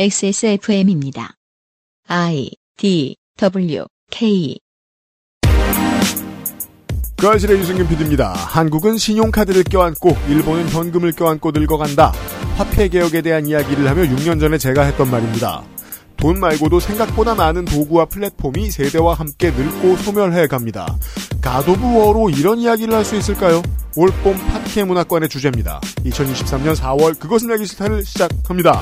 XSFM입니다. I D W K 그 아실의 유승균 PD입니다. 한국은 신용카드를 껴안고 일본은 현금을 껴안고 늙어간다. 화폐 개혁에 대한 이야기를 하며 6년 전에 제가 했던 말입니다. 돈 말고도 생각보다 많은 도구와 플랫폼이 세대와 함께 늙고 소멸해 갑니다. 가도부어로 이런 이야기를 할 수 있을까요? 올봄 팟캐 문학관의 주제입니다. 2023년 4월 그것은 알기 싫다를 시작합니다.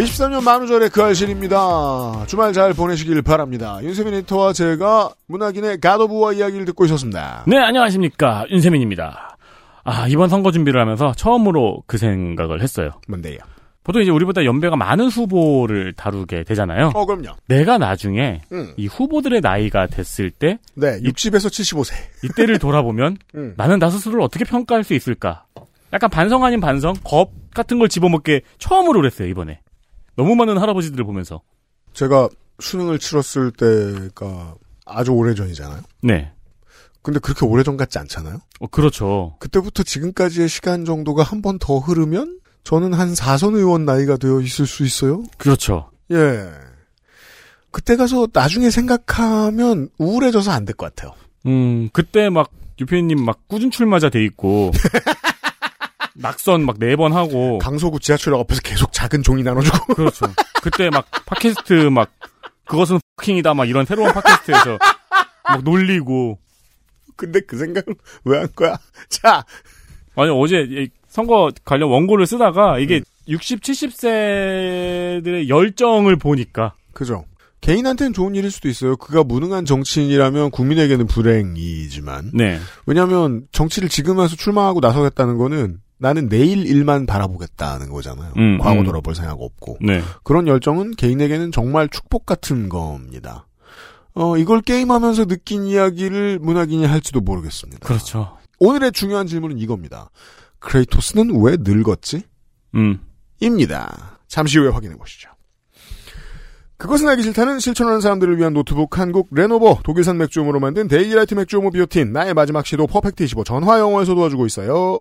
(23년) 만우절의 그 알실입니다 주말 잘 보내시길 바랍니다 윤세민 에디터와 제가 문학인의 가도부와 이야기를 듣고 있었습니다 네, 안녕하십니까. 윤세민입니다. 아, 이번 선거 준비를 하면서 처음으로 그 생각을 했어요. 뭔데요 보통 이제 우리보다 연배가 많은 후보를 다루게 되잖아요. 어 그럼요 내가 나중에 음. 이 후보들의 나이가 됐을 때 네 60에서 75세 이때를 돌아보면 음. 나는 나 스스로를 어떻게 평가할 수 있을까? 약간 반성 아닌 반성, 겁 같은 걸 집어먹게 처음으로 그랬어요, 이번에. 너무 많은 할아버지들을 보면서. 제가 수능을 치렀을 때가 아주 오래전이잖아요 네. 근데 그렇게 오래전 같지 않잖아요 어, 그렇죠. 그때부터 지금까지의 시간 정도가 한 번 더 흐르면 저는 한 4선 의원 나이가 되어 있을 수 있어요. 그렇죠. 예. 그때 가서 나중에 생각하면 우울해져서 안 될 것 같아요. 음, 그때 막, 유피님 막 꾸준 출마자 돼 있고, 낙선 막 네 번 하고, 강서구 지하철역 앞에서 계속 작은 종이 나눠주고. 그렇죠. 그때 막 팟캐스트 막, 그것은 킹이다 막 이런 새로운 팟캐스트에서 막 놀리고, 근데 그 생각을 왜한 거야? 자, 아니 어제 이 선거 관련 원고를 쓰다가 이게 60, 70세들의 열정을 보니까 그죠. 개인한테는 좋은 일일 수도 있어요. 그가 무능한 정치인이라면 국민에게는 불행이지만. 네. 왜냐하면 정치를 지금 와서 출마하고 나서겠다는 거는 나는 내일 일만 바라보겠다는 거잖아요. 음, 과거 음. 돌아볼 생각 없고. 네. 그런 열정은 개인에게는 정말 축복 같은 겁니다. 어, 이걸 게임하면서 느낀 이야기를 문학인이 할지도 모르겠습니다. 그렇죠. 오늘의 중요한 질문은 이겁니다. 크레이토스는 왜 늙었지? 음. 입니다. 잠시 후에 확인해 보시죠. 그것은 알기 싫다는 실천하는 사람들을 위한 노트북 한국 레노버 독일산 맥주효모로 만든 데일리라이트 맥주효모 비오틴 나의 마지막 시도 퍼펙트 25 전화 영어에서 도와주고 있어요.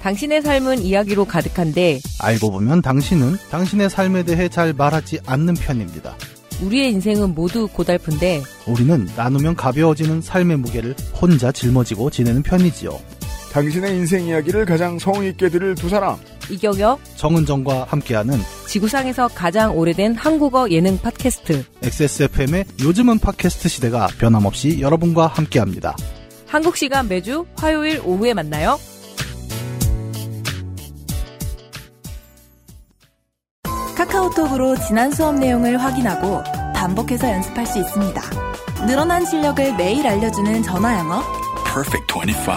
당신의 삶은 이야기로 가득한데 알고 보면 당신은 당신의 삶에 대해 잘 말하지 않는 편입니다. 우리의 인생은 모두 고달픈데 우리는 나누면 가벼워지는 삶의 무게를 혼자 짊어지고 지내는 편이지요. 당신의 인생 이야기를 가장 성의 있게 들을 두 사람. 이경혁 정은정과 함께하는 지구상에서 가장 오래된 한국어 예능 팟캐스트 XSFM의 요즘은 팟캐스트 시대가 변함없이 여러분과 함께합니다. 한국 시간 매주 화요일 오후에 만나요. 카카오톡으로 지난 수업 내용을 확인하고 반복해서 연습할 수 있습니다. 늘어난 실력을 매일 알려주는 전화 영어. Perfect 25.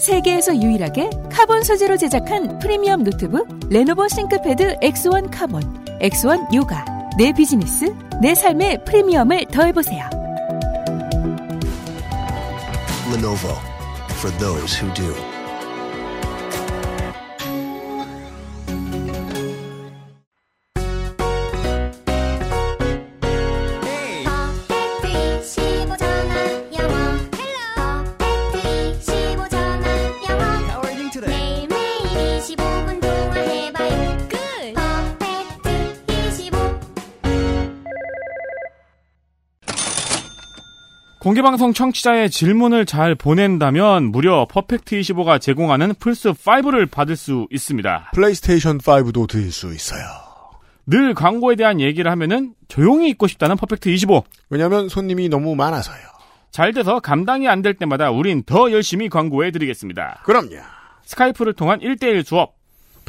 세계에서 유일하게 카본 소재로 제작한 프리미엄 노트북 레노버 싱크패드 X1 카본, X1 요가. 내 비즈니스, 내 삶의 프리미엄을 더해보세요. Lenovo for those who do. 공개방송 청취자의 질문을 잘 보낸다면 무려 퍼펙트25가 제공하는 플스5를 받을 수 있습니다. 플레이스테이션 5도 드릴 수 있어요. 늘 광고에 대한 얘기를 하면은 조용히 있고 싶다는 퍼펙트25. 왜냐하면 손님이 너무 많아서요. 잘 돼서 감당이 안 될 때마다 우린 더 열심히 광고해 드리겠습니다. 그럼요. 스카이프를 통한 1대1 수업.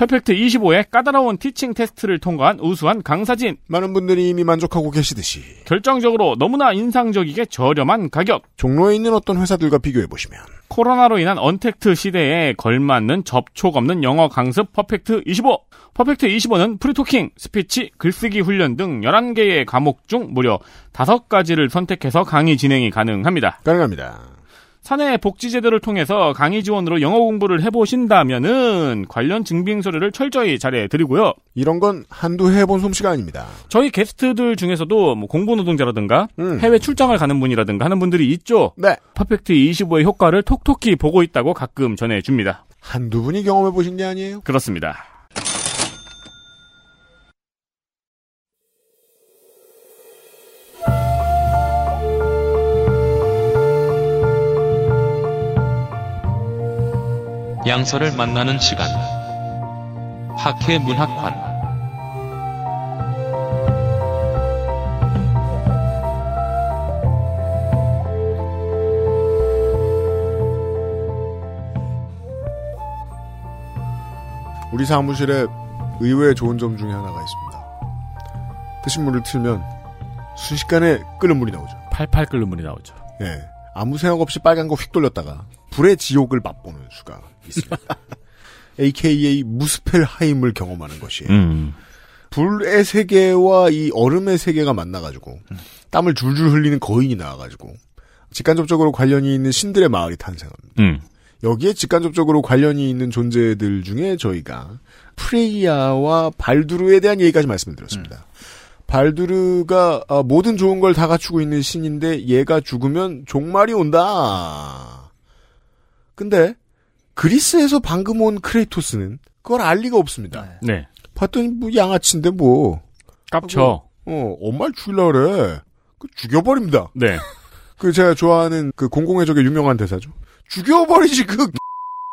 퍼펙트 25의 까다로운 teaching 테스트를 통과한 우수한 강사진. 많은 분들이 이미 만족하고 계시듯이 결정적으로 너무나 인상적이게 저렴한 가격. 종로에 있는 어떤 회사들과 비교해 보시면 코로나로 인한 언택트 시대에 걸맞는 접촉 없는 영어 강습 퍼펙트 25. 퍼펙트 25는 프리토킹, 스피치, 글쓰기 훈련 등 11개의 과목 중 무려 5가지를 선택해서 강의 진행이 가능합니다. 가능합니다. 사내 복지제도를 통해서 강의 지원으로 영어 공부를 해보신다면은 관련 증빙 서류를 철저히 잘해 드리고요. 이런 건 한두 해본 솜씨가 아닙니다. 저희 게스트들 중에서도 뭐 공부 노동자라든가 음. 해외 출장을 가는 분이라든가 하는 분들이 있죠. 네. 퍼펙트 25의 효과를 톡톡히 보고 있다고 가끔 전해줍니다. 한두 분이 경험해 보신 게 아니에요? 그렇습니다. 양서를 만나는 시간. 학회 문학관. 우리 사무실에 의외의 좋은 점 중에 하나가 있습니다. 드신 물을 틀면 순식간에 끓는 물이 나오죠. 팔팔 끓는 물이 나오죠. 예. 아무 생각 없이 빨간 거 휙 돌렸다가 불의 지옥을 맛보는 수가 있습니다. AKA 무스펠하임을 경험하는 것이에요. 음. 불의 세계와 이 얼음의 세계가 만나가지고 땀을 줄줄 흘리는 거인이 나와가지고 직간접적으로 관련이 있는 신들의 마을이 탄생합니다. 음. 여기에 직간접적으로 관련이 있는 존재들 중에 저희가 프레이야와 발두르에 대한 얘기까지 말씀을 드렸습니다. 발두르가 아, 모든 좋은 걸 다 갖추고 있는 신인데 얘가 죽으면 종말이 온다. 근데 그리스에서 방금 온 크레이토스는 그걸 알 리가 없습니다. 네. 봤더니 뭐 양아치인데 뭐. 깝쳐. 어, 엄마를 죽이려 그래. 그 죽여버립니다. 네. 그 제가 좋아하는 그 공공의 적의 유명한 대사죠. 죽여버리지 그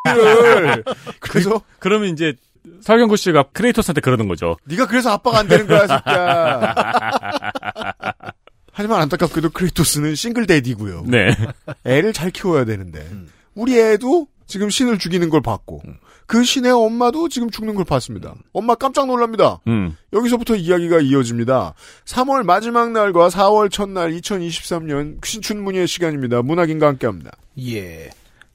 를 그래서 그 러면 이제 설경구 씨가 크레이토스한테 그러는 거죠. 네가 그래서 아빠가 안 되는 거야, 새끼야. 하지만 안타깝게도 크레이토스는 싱글 데디고요. 네. 애를 잘 키워야 되는데 우리 애도 지금 신을 죽이는 걸 봤고 그 신의 엄마도 지금 죽는 걸 봤습니다. 엄마 깜짝 놀랍니다. 음. 여기서부터 이야기가 이어집니다. 3월 마지막 날과 4월 첫날 2023년 신춘문예 시간입니다. 문학인과 함께합니다. 예.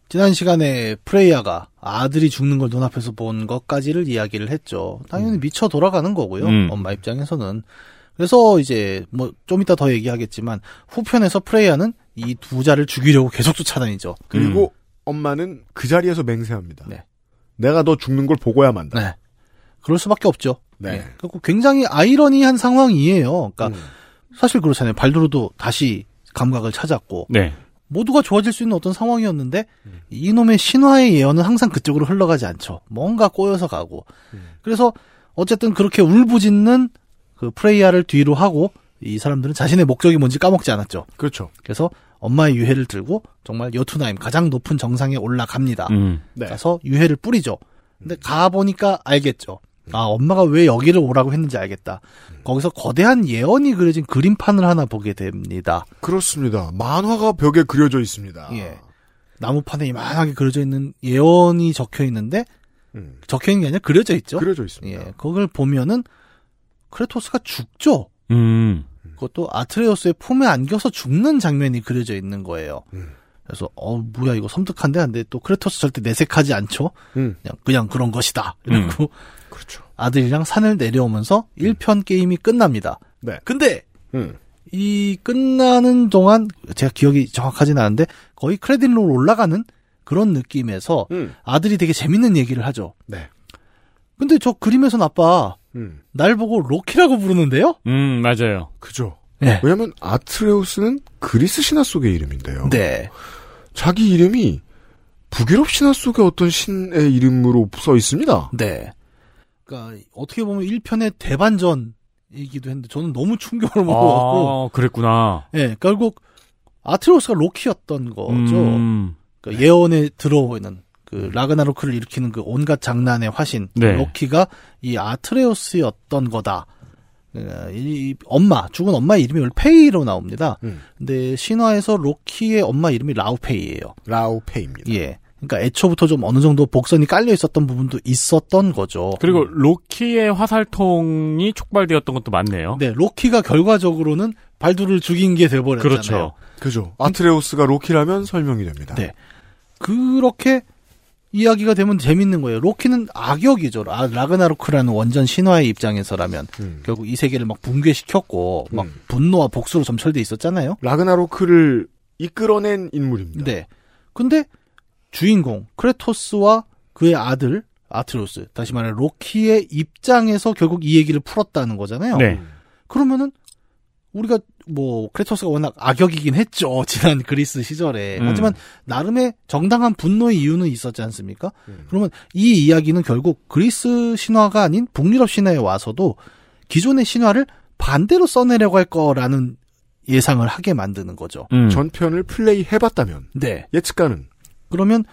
지난 시간에 프레이야가 아들이 죽는 걸 눈앞에서 본 것까지를 이야기를 했죠. 당연히 미쳐 돌아가는 거고요. 음. 엄마 입장에서는. 그래서 이제 뭐 좀 이따 더 얘기하겠지만 후편에서 프레이야는 이 두 자를 죽이려고 계속 쫓아다니죠. 그리고 엄마는 그 자리에서 맹세합니다. 네. 내가 너 죽는 걸 보고야 만다. 네. 그럴 수밖에 없죠. 네. 예. 그리고 굉장히 아이러니한 상황이에요. 그러니까 음. 사실 그렇잖아요. 발두르도 다시 감각을 찾았고 네. 모두가 좋아질 수 있는 어떤 상황이었는데 이놈의 신화의 예언은 항상 그쪽으로 흘러가지 않죠. 뭔가 꼬여서 가고. 그래서 어쨌든 그렇게 울부짖는 그 프레이야를 뒤로 하고 이 사람들은 자신의 목적이 뭔지 까먹지 않았죠. 그렇죠. 그래서 엄마의 유해를 들고 정말 여투나임 가장 높은 정상에 올라갑니다. 음. 네. 가서 유해를 뿌리죠. 근데 가 보니까 알겠죠. 아 엄마가 왜 여기를 오라고 했는지 알겠다. 거기서 거대한 예언이 그려진 그림판을 하나 보게 됩니다. 그렇습니다. 만화가 벽에 그려져 있습니다. 예. 나무판에 이만하게 그려져 있는 예언이 적혀 있는데 음, 적혀 있는 게 아니라 그려져 있죠. 그려져 있습니다. 예. 그걸 보면은 크레토스가 죽죠. 음. 그것도 아트레우스의 품에 안겨서 죽는 장면이 그려져 있는 거예요. 음. 그래서 어 뭐야 이거 섬뜩한데 근데 또 크레토스 절대 내색하지 않죠. 음, 그냥 그냥 그런 것이다. 이러고 그렇죠. 아들이랑 산을 내려오면서 1편 게임이 끝납니다. 네. 근데 음, 이 끝나는 동안 제가 기억이 정확하진 않은데 거의 크레딧로 올라가는 그런 느낌에서 음, 아들이 되게 재밌는 얘기를 하죠. 네. 근데 저 그림에선 아빠 음, 날 보고 로키라고 부르는데요? 음, 맞아요. 그죠. 네. 왜냐하면 아트레우스는 그리스 신화 속의 이름인데요. 네. 자기 이름이 북유럽 신화 속의 어떤 신의 이름으로 써 있습니다. 네. 그러니까 어떻게 보면 1편의 대반전이기도 했는데 저는 너무 충격을 먹어갖고 아, 그랬구나. 예, 결국 아트레우스가 로키였던 거죠. 음. 그 예언에 들어오는 그 라그나로크를 일으키는 그 온갖 장난의 화신 네. 로키가 이 아트레우스였던 거다. 어, 이 엄마 죽은 엄마의 이름이 원래 페이로 나옵니다. 음. 근데 신화에서 로키의 엄마 이름이 라우페이예요. 라우페입니다. 예. 그러니까 애초부터 좀 어느 정도 복선이 깔려 있었던 부분도 있었던 거죠. 그리고 로키의 화살통이 촉발되었던 것도 맞네요. 네, 로키가 결과적으로는 발두를 죽인 게 돼버렸잖아요. 그렇죠. 그죠. 아트레우스가 로키라면 설명이 됩니다. 네. 그렇게 이야기가 되면 재밌는 거예요. 로키는 악역이죠. 아, 라그나로크라는 원전 신화의 입장에서라면 음. 결국 이 세계를 막 붕괴시켰고 막 음. 분노와 복수로 점철돼 있었잖아요. 라그나로크를 이끌어낸 인물입니다. 네. 근데 주인공 크레토스와 그의 아들 아트로스 다시 말해 로키의 입장에서 결국 이 얘기를 풀었다는 거잖아요. 네. 그러면은 우리가 뭐 크레토스가 워낙 악역이긴 했죠 지난 그리스 시절에 음. 하지만 나름의 정당한 분노의 이유는 있었지 않습니까? 음. 그러면 이 이야기는 결국 그리스 신화가 아닌 북유럽 신화에 와서도 기존의 신화를 반대로 써내려고 할 거라는 예상을 하게 만드는 거죠. 음. 전편을 플레이 해봤다면 네. 예측가는 그러면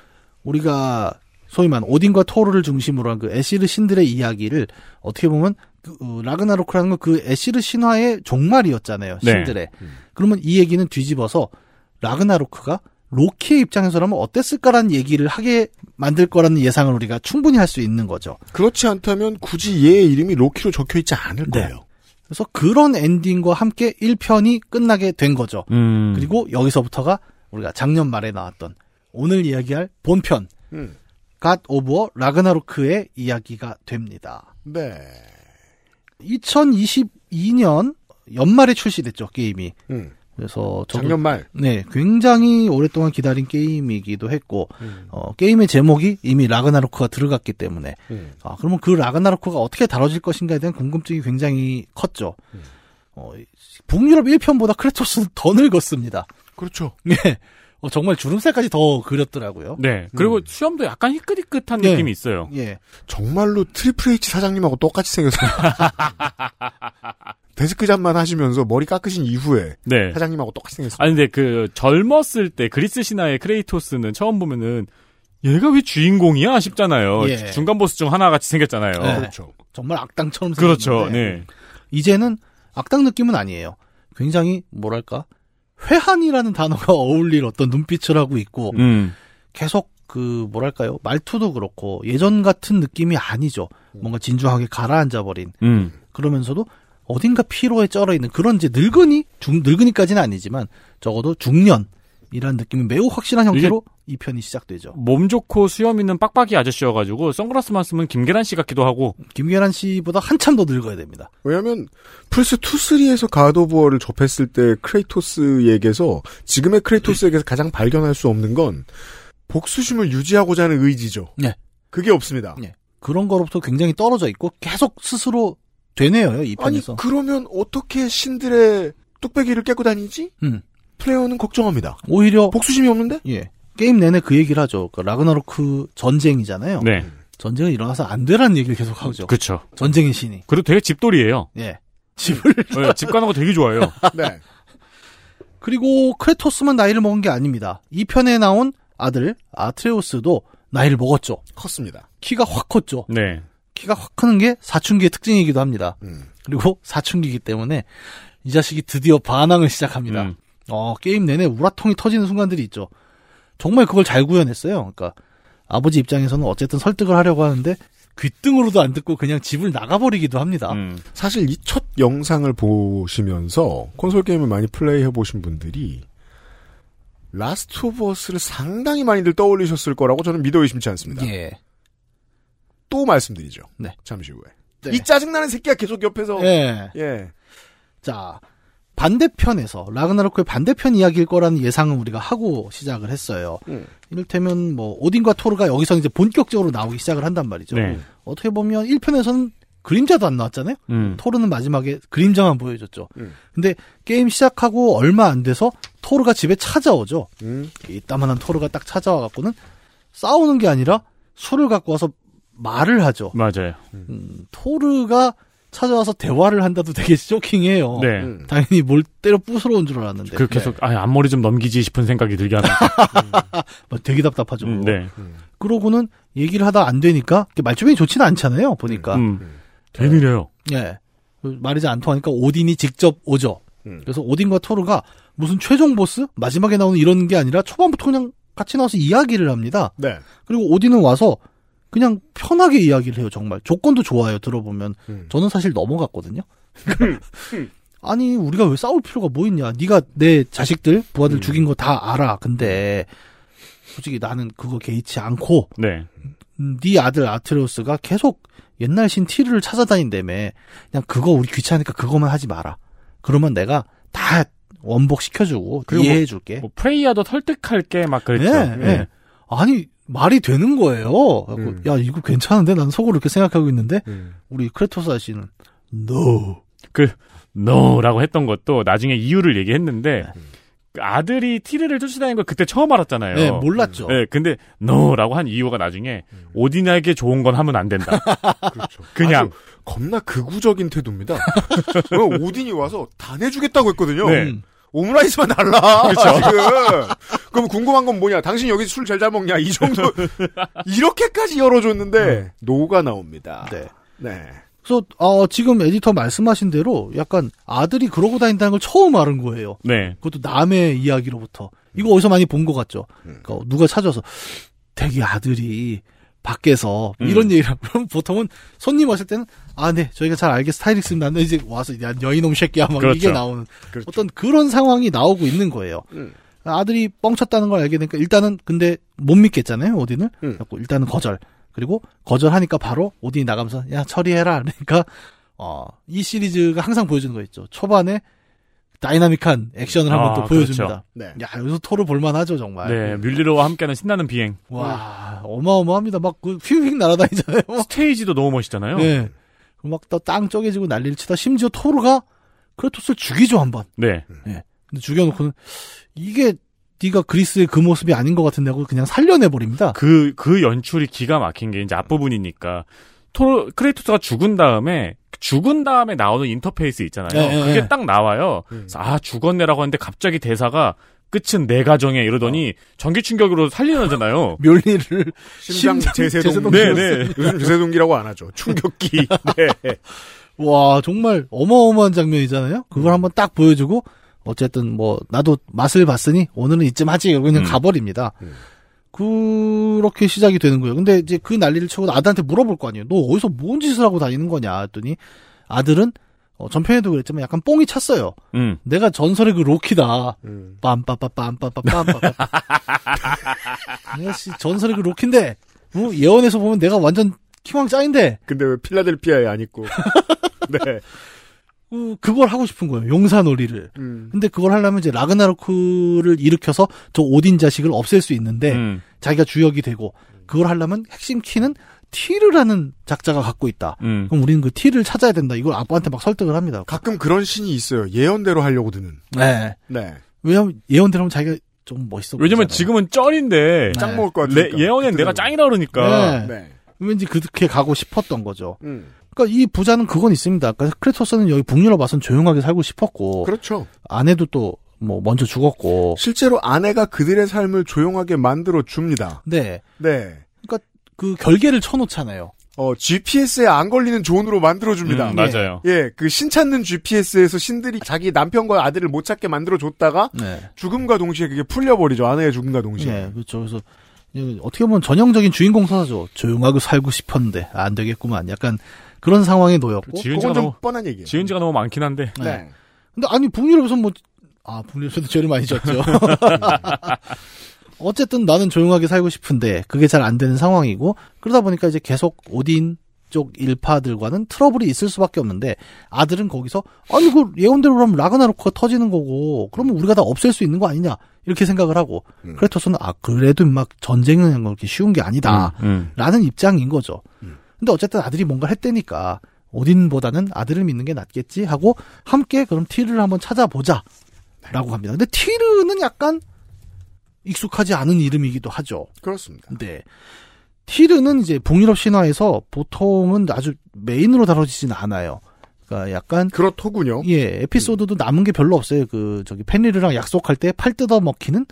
우리가 소위 말 오딘과 토르를 중심으로 한 그 에시르 신들의 이야기를 어떻게 보면 그, 어, 라그나로크라는 건 그 에시르 신화의 종말이었잖아요. 네. 신들의. 그러면 이 얘기는 뒤집어서 라그나로크가 로키의 입장에서라면 어땠을까라는 얘기를 하게 만들 거라는 예상을 우리가 충분히 할 수 있는 거죠. 그렇지 않다면 굳이 얘의 이름이 로키로 적혀 있지 않을 네. 거예요. 그래서 그런 엔딩과 함께 1편이 끝나게 된 거죠. 음. 그리고 여기서부터가 우리가 작년 말에 나왔던 오늘 이야기할 본편 음. God of 라그나로크의 이야기가 됩니다. 네. 2022년 연말에 출시됐죠 게임이. 음. 그래서 저도 작년 말. 네 굉장히 오랫동안 기다린 게임이기도 했고 음. 어, 게임의 제목이 이미 라그나로크가 들어갔기 때문에 음. 아 그러면 그 라그나로크가 어떻게 다뤄질 것인가에 대한 궁금증이 굉장히 컸죠. 음. 어, 북유럽 1편보다 크레토스는 더 늙었습니다. 그렇죠. 네. 어, 정말 주름살까지 더 그렸더라고요. 네. 그리고 음. 수염도 약간 희끗희끗한 네. 느낌이 있어요. 예. 정말로 트리플 H 사장님하고 똑같이 생겼어요. desk job만 하시면서 머리 깎으신 이후에 네. 사장님하고 똑같이 생겼어요. 아니 근데 그 젊었을 때 그리스 신화의 크레이토스는 처음 보면은 얘가 왜 주인공이야 싶잖아요. 예. 중간 보스 중 하나 같이 생겼잖아요. 네. 그렇죠. 정말 악당처럼 그렇죠. 생겼는데 네. 이제는 악당 느낌은 아니에요. 굉장히 뭐랄까 회한이라는 단어가 어울릴 어떤 눈빛을 하고 있고 음. 계속 그 뭐랄까요 말투도 그렇고 예전 같은 느낌이 아니죠. 뭔가 진중하게 가라앉아 버린 음. 그러면서도 어딘가 피로에 쩔어 있는 그런 이제 늙은이 중 늙은이까지는 아니지만 적어도 중년 이라는 느낌이 매우 확실한 형태로 이 편이 시작되죠. 몸 좋고 수염 있는 빡빡이 아저씨여가지고 선글라스만 쓰면 김계란 씨 같기도 하고. 김계란 씨보다 한참 더 늙어야 됩니다. 왜냐하면 플스 2, 3에서 가드 오브 워를 접했을 때 크레이토스에게서 지금의 크레이토스에게서 가장 발견할 수 없는 건 복수심을 유지하고자 하는 의지죠. 네. 그게 없습니다. 네. 그런 거로부터 굉장히 떨어져 있고 계속 스스로 되뇌어요 이 아니 편에서. 그러면 어떻게 신들의 뚝배기를 깨고 다니지? 음. 플레이어는 걱정합니다. 오히려 복수심이 없는데? 예 게임 내내 그 얘기를 하죠. 그 라그나로크 전쟁이잖아요. 네. 전쟁은 일어나서 안 되라는 얘기를 계속 하죠. 그쵸. 전쟁의 신이. 그리고 되게 집돌이에요. 예. 집을 네, 집 가는 거 되게 좋아해요. 네. 그리고 크레토스만 나이를 먹은 게 아닙니다. 이 편에 나온 아들 아트레우스도 나이를 먹었죠. 컸습니다. 키가 확 컸죠. 네. 키가 확 크는 게 사춘기의 특징이기도 합니다. 음. 그리고 사춘기이기 때문에 이 자식이 드디어 반항을 시작합니다. 음. 어, 게임 내내 울화통이 터지는 순간들이 있죠. 정말 그걸 잘 구현했어요. 그러니까 아버지 입장에서는 어쨌든 설득을 하려고 하는데 귀등으로도 안 듣고 그냥 집을 나가버리기도 합니다. 음. 사실 이 첫 영상을 보시면서 콘솔 게임을 많이 플레이해 보신 분들이 라스트 오브 어스를 상당히 많이들 떠올리셨을 거라고 저는 믿어 의심치 않습니다. 예. 또 말씀드리죠. 네. 잠시 후에. 네. 이 짜증나는 새끼가 계속 옆에서 예. 예. 자, 반대편에서 라그나로크의 반대편 이야기일 거라는 예상은 우리가 하고 시작을 했어요. 음. 이를테면 뭐 오딘과 토르가 여기서 이제 본격적으로 나오기 시작을 한단 말이죠. 네. 어떻게 보면 1편에서는 그림자도 안 나왔잖아요. 음. 토르는 마지막에 그림자만 보여줬죠. 음. 근데 게임 시작하고 얼마 안 돼서 토르가 집에 찾아오죠. 음. 이따만한 토르가 딱 찾아와 갖고는 싸우는 게 아니라 술을 갖고 와서 말을 하죠. 맞아요. 음, 토르가 찾아와서 대화를 한다도 되게 쇼킹해요. 네. 음. 당연히 뭘 때려 부스러 온 줄 알았는데. 그 계속 아 앞머리 좀 넘기지 싶은 생각이 들게 하는. 뭐 되게 답답하죠. 음, 네. 그러고는 얘기를 하다 안 되니까 말주변이 좋지는 않잖아요. 보니까. 음. 되게 느려요. 예. 말이 잘안 통하니까 오딘이 직접 오죠. 음. 그래서 오딘과 토르가 무슨 최종 보스 마지막에 나오는 이런 게 아니라 초반부터 그냥 같이 나와서 이야기를 합니다. 네. 그리고 오딘은 와서 그냥 편하게 이야기를 해요. 정말 조건도 좋아요. 들어보면 음. 저는 사실 넘어갔거든요. 아니 우리가 왜 싸울 필요가 뭐 있냐? 네가 내 자식들 부하들 음. 죽인 거 다 알아. 근데 솔직히 나는 그거 개의치 않고 네. 음, 네 아들 아트레우스가 계속 옛날 신 티르를 찾아다닌다며 그냥 그거 우리 귀찮으니까 그거만 하지 마라. 그러면 내가 다 원복 시켜주고 그리고 이해해줄게. 뭐 프레이야도 설득할 게 막 그랬죠. 네, 네. 아니 말이 되는 거예요. 음. 야 이거 괜찮은데 난 속으로 이렇게 생각하고 있는데 음. 우리 크레토스 아씨는 no. 그 no라고 했던 것도 나중에 이유를 얘기했는데 그 아들이 티르를 쫓아다니는 걸 그때 처음 알았잖아요. 네, 몰랐죠. 네, 근데 no라고 한 이유가 나중에 오딘에게 좋은 건 하면 안 된다. 그렇죠. 그냥 겁나 극우적인 태도입니다. 어, 오딘이 와서 다 내주겠다고 했거든요. 네. 음. 오므라이스만 달라. 지금. 그럼 궁금한 건 뭐냐? 당신 여기 술 잘 잘 먹냐? 이 정도 이렇게까지 열어줬는데 노가 나옵니다. 네. 네. 그래서 어, 지금 에디터 말씀하신 대로 약간 아들이 그러고 다닌다는 걸 처음 알은 거예요. 네. 그것도 남의 이야기로부터. 이거 어디서 많이 본 것 같죠? 그러니까 누가 찾아서 되게 아들이 밖에서 음. 이런 얘기를 하면 그럼 보통은 손님 왔을 때는 아, 네, 저희가 잘 알겠 스타일리스트입니다. 근데 이제 와서 야, 여이놈 새끼야 막 그렇죠. 이게 나오는 그렇죠. 어떤 그런 상황이 나오고 있는 거예요. 음. 아들이 뻥쳤다는 걸 알게 되니까 일단은 근데 못 믿겠잖아요, 오딘을. 음. 그래갖고 일단은 거절. 그리고 거절하니까 바로 오딘이 나가면서 야, 처리해라. 그러니까 어, 이 시리즈가 항상 보여주는 거 있죠. 초반에 다이나믹한 액션을 한번 아, 또 보여줍니다. 그렇죠. 네. 야, 여기서 토르 볼만하죠, 정말. 네, 뮬리로와 함께하는 신나는 비행. 와, 어마어마합니다. 막, 그, 휙휙 날아다니잖아요. 스테이지도 너무 멋있잖아요. 네. 막, 또 땅 쪼개지고 난리를 치다, 심지어 토르가 크레토스를 죽이죠, 한 번. 네. 근데 죽여놓고는, 이게, 네가 그리스의 그 모습이 아닌 것 같은데 하고 그냥 살려내버립니다. 그, 그 연출이 기가 막힌 게 이제 앞부분이니까. 토, 크레이토스가 죽은 다음에, 죽은 다음에 나오는 인터페이스 있잖아요. 네, 네, 그게 네. 딱 나와요. 그래서 아, 죽었네라고 하는데 갑자기 대사가 끝은 내가 정해 이러더니 전기 충격으로 살리잖아요. 묘리를. 심장 심장 제세동. 제세동 네, 네. 요즘 제세동기라고 안 하죠. 충격기. 네. 와, 정말 어마어마한 장면이잖아요? 그걸 한번 딱 보여주고, 어쨌든 뭐, 나도 맛을 봤으니 오늘은 이쯤 하지. 이러고 그냥 음. 가버립니다. 음. 그렇게 시작이 되는 거예요. 근데 이제 그 난리를 치고 아들한테 물어볼 거 아니에요. 너 어디서 뭔 짓을 하고 다니는 거냐? 했더니 아들은 어, 전편에도 그랬지만 약간 뽕이 찼어요. 음. 내가 전설의 그 로키다. 음. 빰빠빠빰빠빠빰빠. 내가 씨 전설의 그 로키인데, 뭐 예언에서 보면 내가 완전 키왕 짱인데, 근데 왜 필라델피아에 안 있고. 네. 어, 그걸 하고 싶은 거예요. 용사 놀이를. 음. 근데 그걸 하려면 이제 라그나로크를 일으켜서 저 오딘 자식을 없앨 수 있는데 음. 자기가 주역이 되고 그걸 하려면 핵심 키는 티르라는 작자가 갖고 있다. 음. 그럼 우리는 그 티를 찾아야 된다. 이걸 아빠한테 막 설득을 합니다. 가끔 그런 신이 있어요. 예언대로 하려고 드는. 네. 네. 왜냐면 예언대로 하면 자기가 좀 멋있어. 왜냐면 보이잖아요. 지금은 쩌리인데. 짱 네. 먹을 것 레- 같으니까. 예언엔 내가 짱이라 그러니까. 네. 네. 왠지 그렇게 가고 싶었던 거죠. 음. 그러니까 이 부자는 그건 있습니다. 그러니까 크레토스는 여기 북유럽 와서는 조용하게 살고 싶었고 그렇죠. 아내도 또 뭐 먼저 죽었고. 실제로 아내가 그들의 삶을 조용하게 만들어 줍니다. 네. 네. 그 결계를 쳐놓잖아요. 어, GPS에 안 걸리는 존으로 만들어 줍니다. 음, 맞아요. 예, 그 신 찾는 GPS에서 신들이 자기 남편과 아들을 못 찾게 만들어 줬다가 네. 죽음과 동시에 그게 풀려버리죠. 아내의 죽음과 동시에. 네, 그렇죠. 그래서 어떻게 보면 전형적인 주인공 서사죠. 조용하게 살고 싶었는데 안 되겠구만. 약간 그런 상황에 놓였고. 지은 지가 좀 너무, 뻔한 얘기예요. 지은 지가 너무 많긴 한데. 네. 근데 아니 북유럽에서 뭐 아, 북유럽에서도 죄를 많이 졌죠. 어쨌든 나는 조용하게 살고 싶은데 그게 잘 안 되는 상황이고 그러다 보니까 이제 계속 오딘 쪽 일파들과는 트러블이 있을 수밖에 없는데 아들은 거기서 아니 그 예언대로 그러면 라그나로크가 터지는 거고 그러면 우리가 다 없앨 수 있는 거 아니냐 이렇게 생각을 하고 음. 크레토스는 아 그래도 막 전쟁은 그렇게 쉬운 게 아니다 음. 라는 입장인 거죠. 음. 근데 어쨌든 아들이 뭔가 했다니까 오딘보다는 아들을 믿는 게 낫겠지 하고 함께 그럼 티르를 한번 찾아보자 라고 합니다. 근데 티르는 약간 익숙하지 않은 이름이기도 하죠. 그렇습니다. 네. 티르는 이제 북유럽 신화에서 보통은 아주 메인으로 다뤄지지는 않아요. 그러니까 약간 그렇더군요. 예 에피소드도 남은 게 별로 없어요. 그 저기 펜리르랑 약속할 때 팔 뜯어 먹히는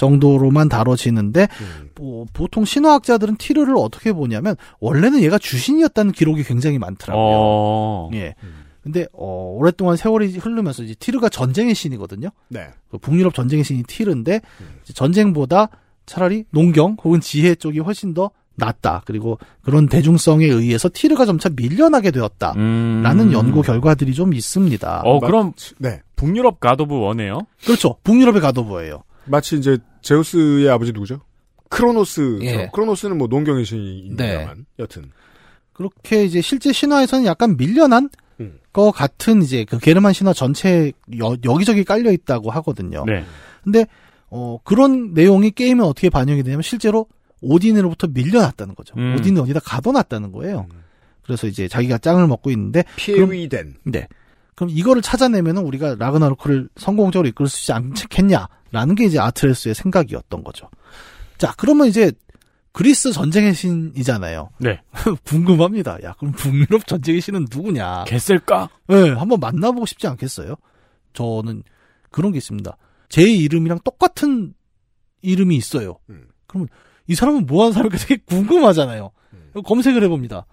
정도로만 다뤄지는데 음. 뭐 보통 신화학자들은 티르를 어떻게 보냐면 원래는 얘가 주신이었다는 기록이 굉장히 많더라고요. 어. 예. 근데 어 오랫동안 세월이 흐르면서 이제 티르가 전쟁의 신이거든요. 네. 그 북유럽 전쟁의 신이 티르인데 음. 이제 전쟁보다 차라리 농경 혹은 지혜 쪽이 훨씬 더 낫다. 그리고 그런 대중성에 의해서 티르가 점차 밀려나게 되었다. 음. 라는 연구 결과들이 좀 있습니다. 어, 그럼 네. 북유럽 가도브 원해요? 그렇죠. 북유럽의 가도버예요. 마치 이제 제우스의 아버지 누구죠? 크로노스. 예. 크로노스는 뭐 농경의 신입니다만 여튼. 그렇게 이제 실제 신화에서는 약간 밀려난 음. 거 같은 이제 그 게르만 신화 전체에 여, 여기저기 깔려 있다고 하거든요. 네. 근데 어 그런 내용이 게임에 어떻게 반영이 되냐면 실제로 오딘으로부터 밀려났다는 거죠. 음. 오딘이 어디다 가둬놨다는 거예요. 그래서 이제 자기가 짱을 먹고 있는데 피해위된. 네. 그럼 이거를 찾아내면은 우리가 라그나로크를 성공적으로 이끌 수 있지 않겠냐라는 게 이제 아트레스의 생각이었던 거죠. 자, 그러면 이제 그리스 전쟁의 신이잖아요. 네. 궁금합니다. 야, 그럼 북유럽 전쟁의 신은 누구냐? 개셀까? 네, 한번 만나보고 싶지 않겠어요? 저는 그런 게 있습니다. 제 이름이랑 똑같은 이름이 있어요. 음. 그러면 이 사람은 뭐 하는 사람일까 되게 궁금하잖아요. 검색을 해봅니다.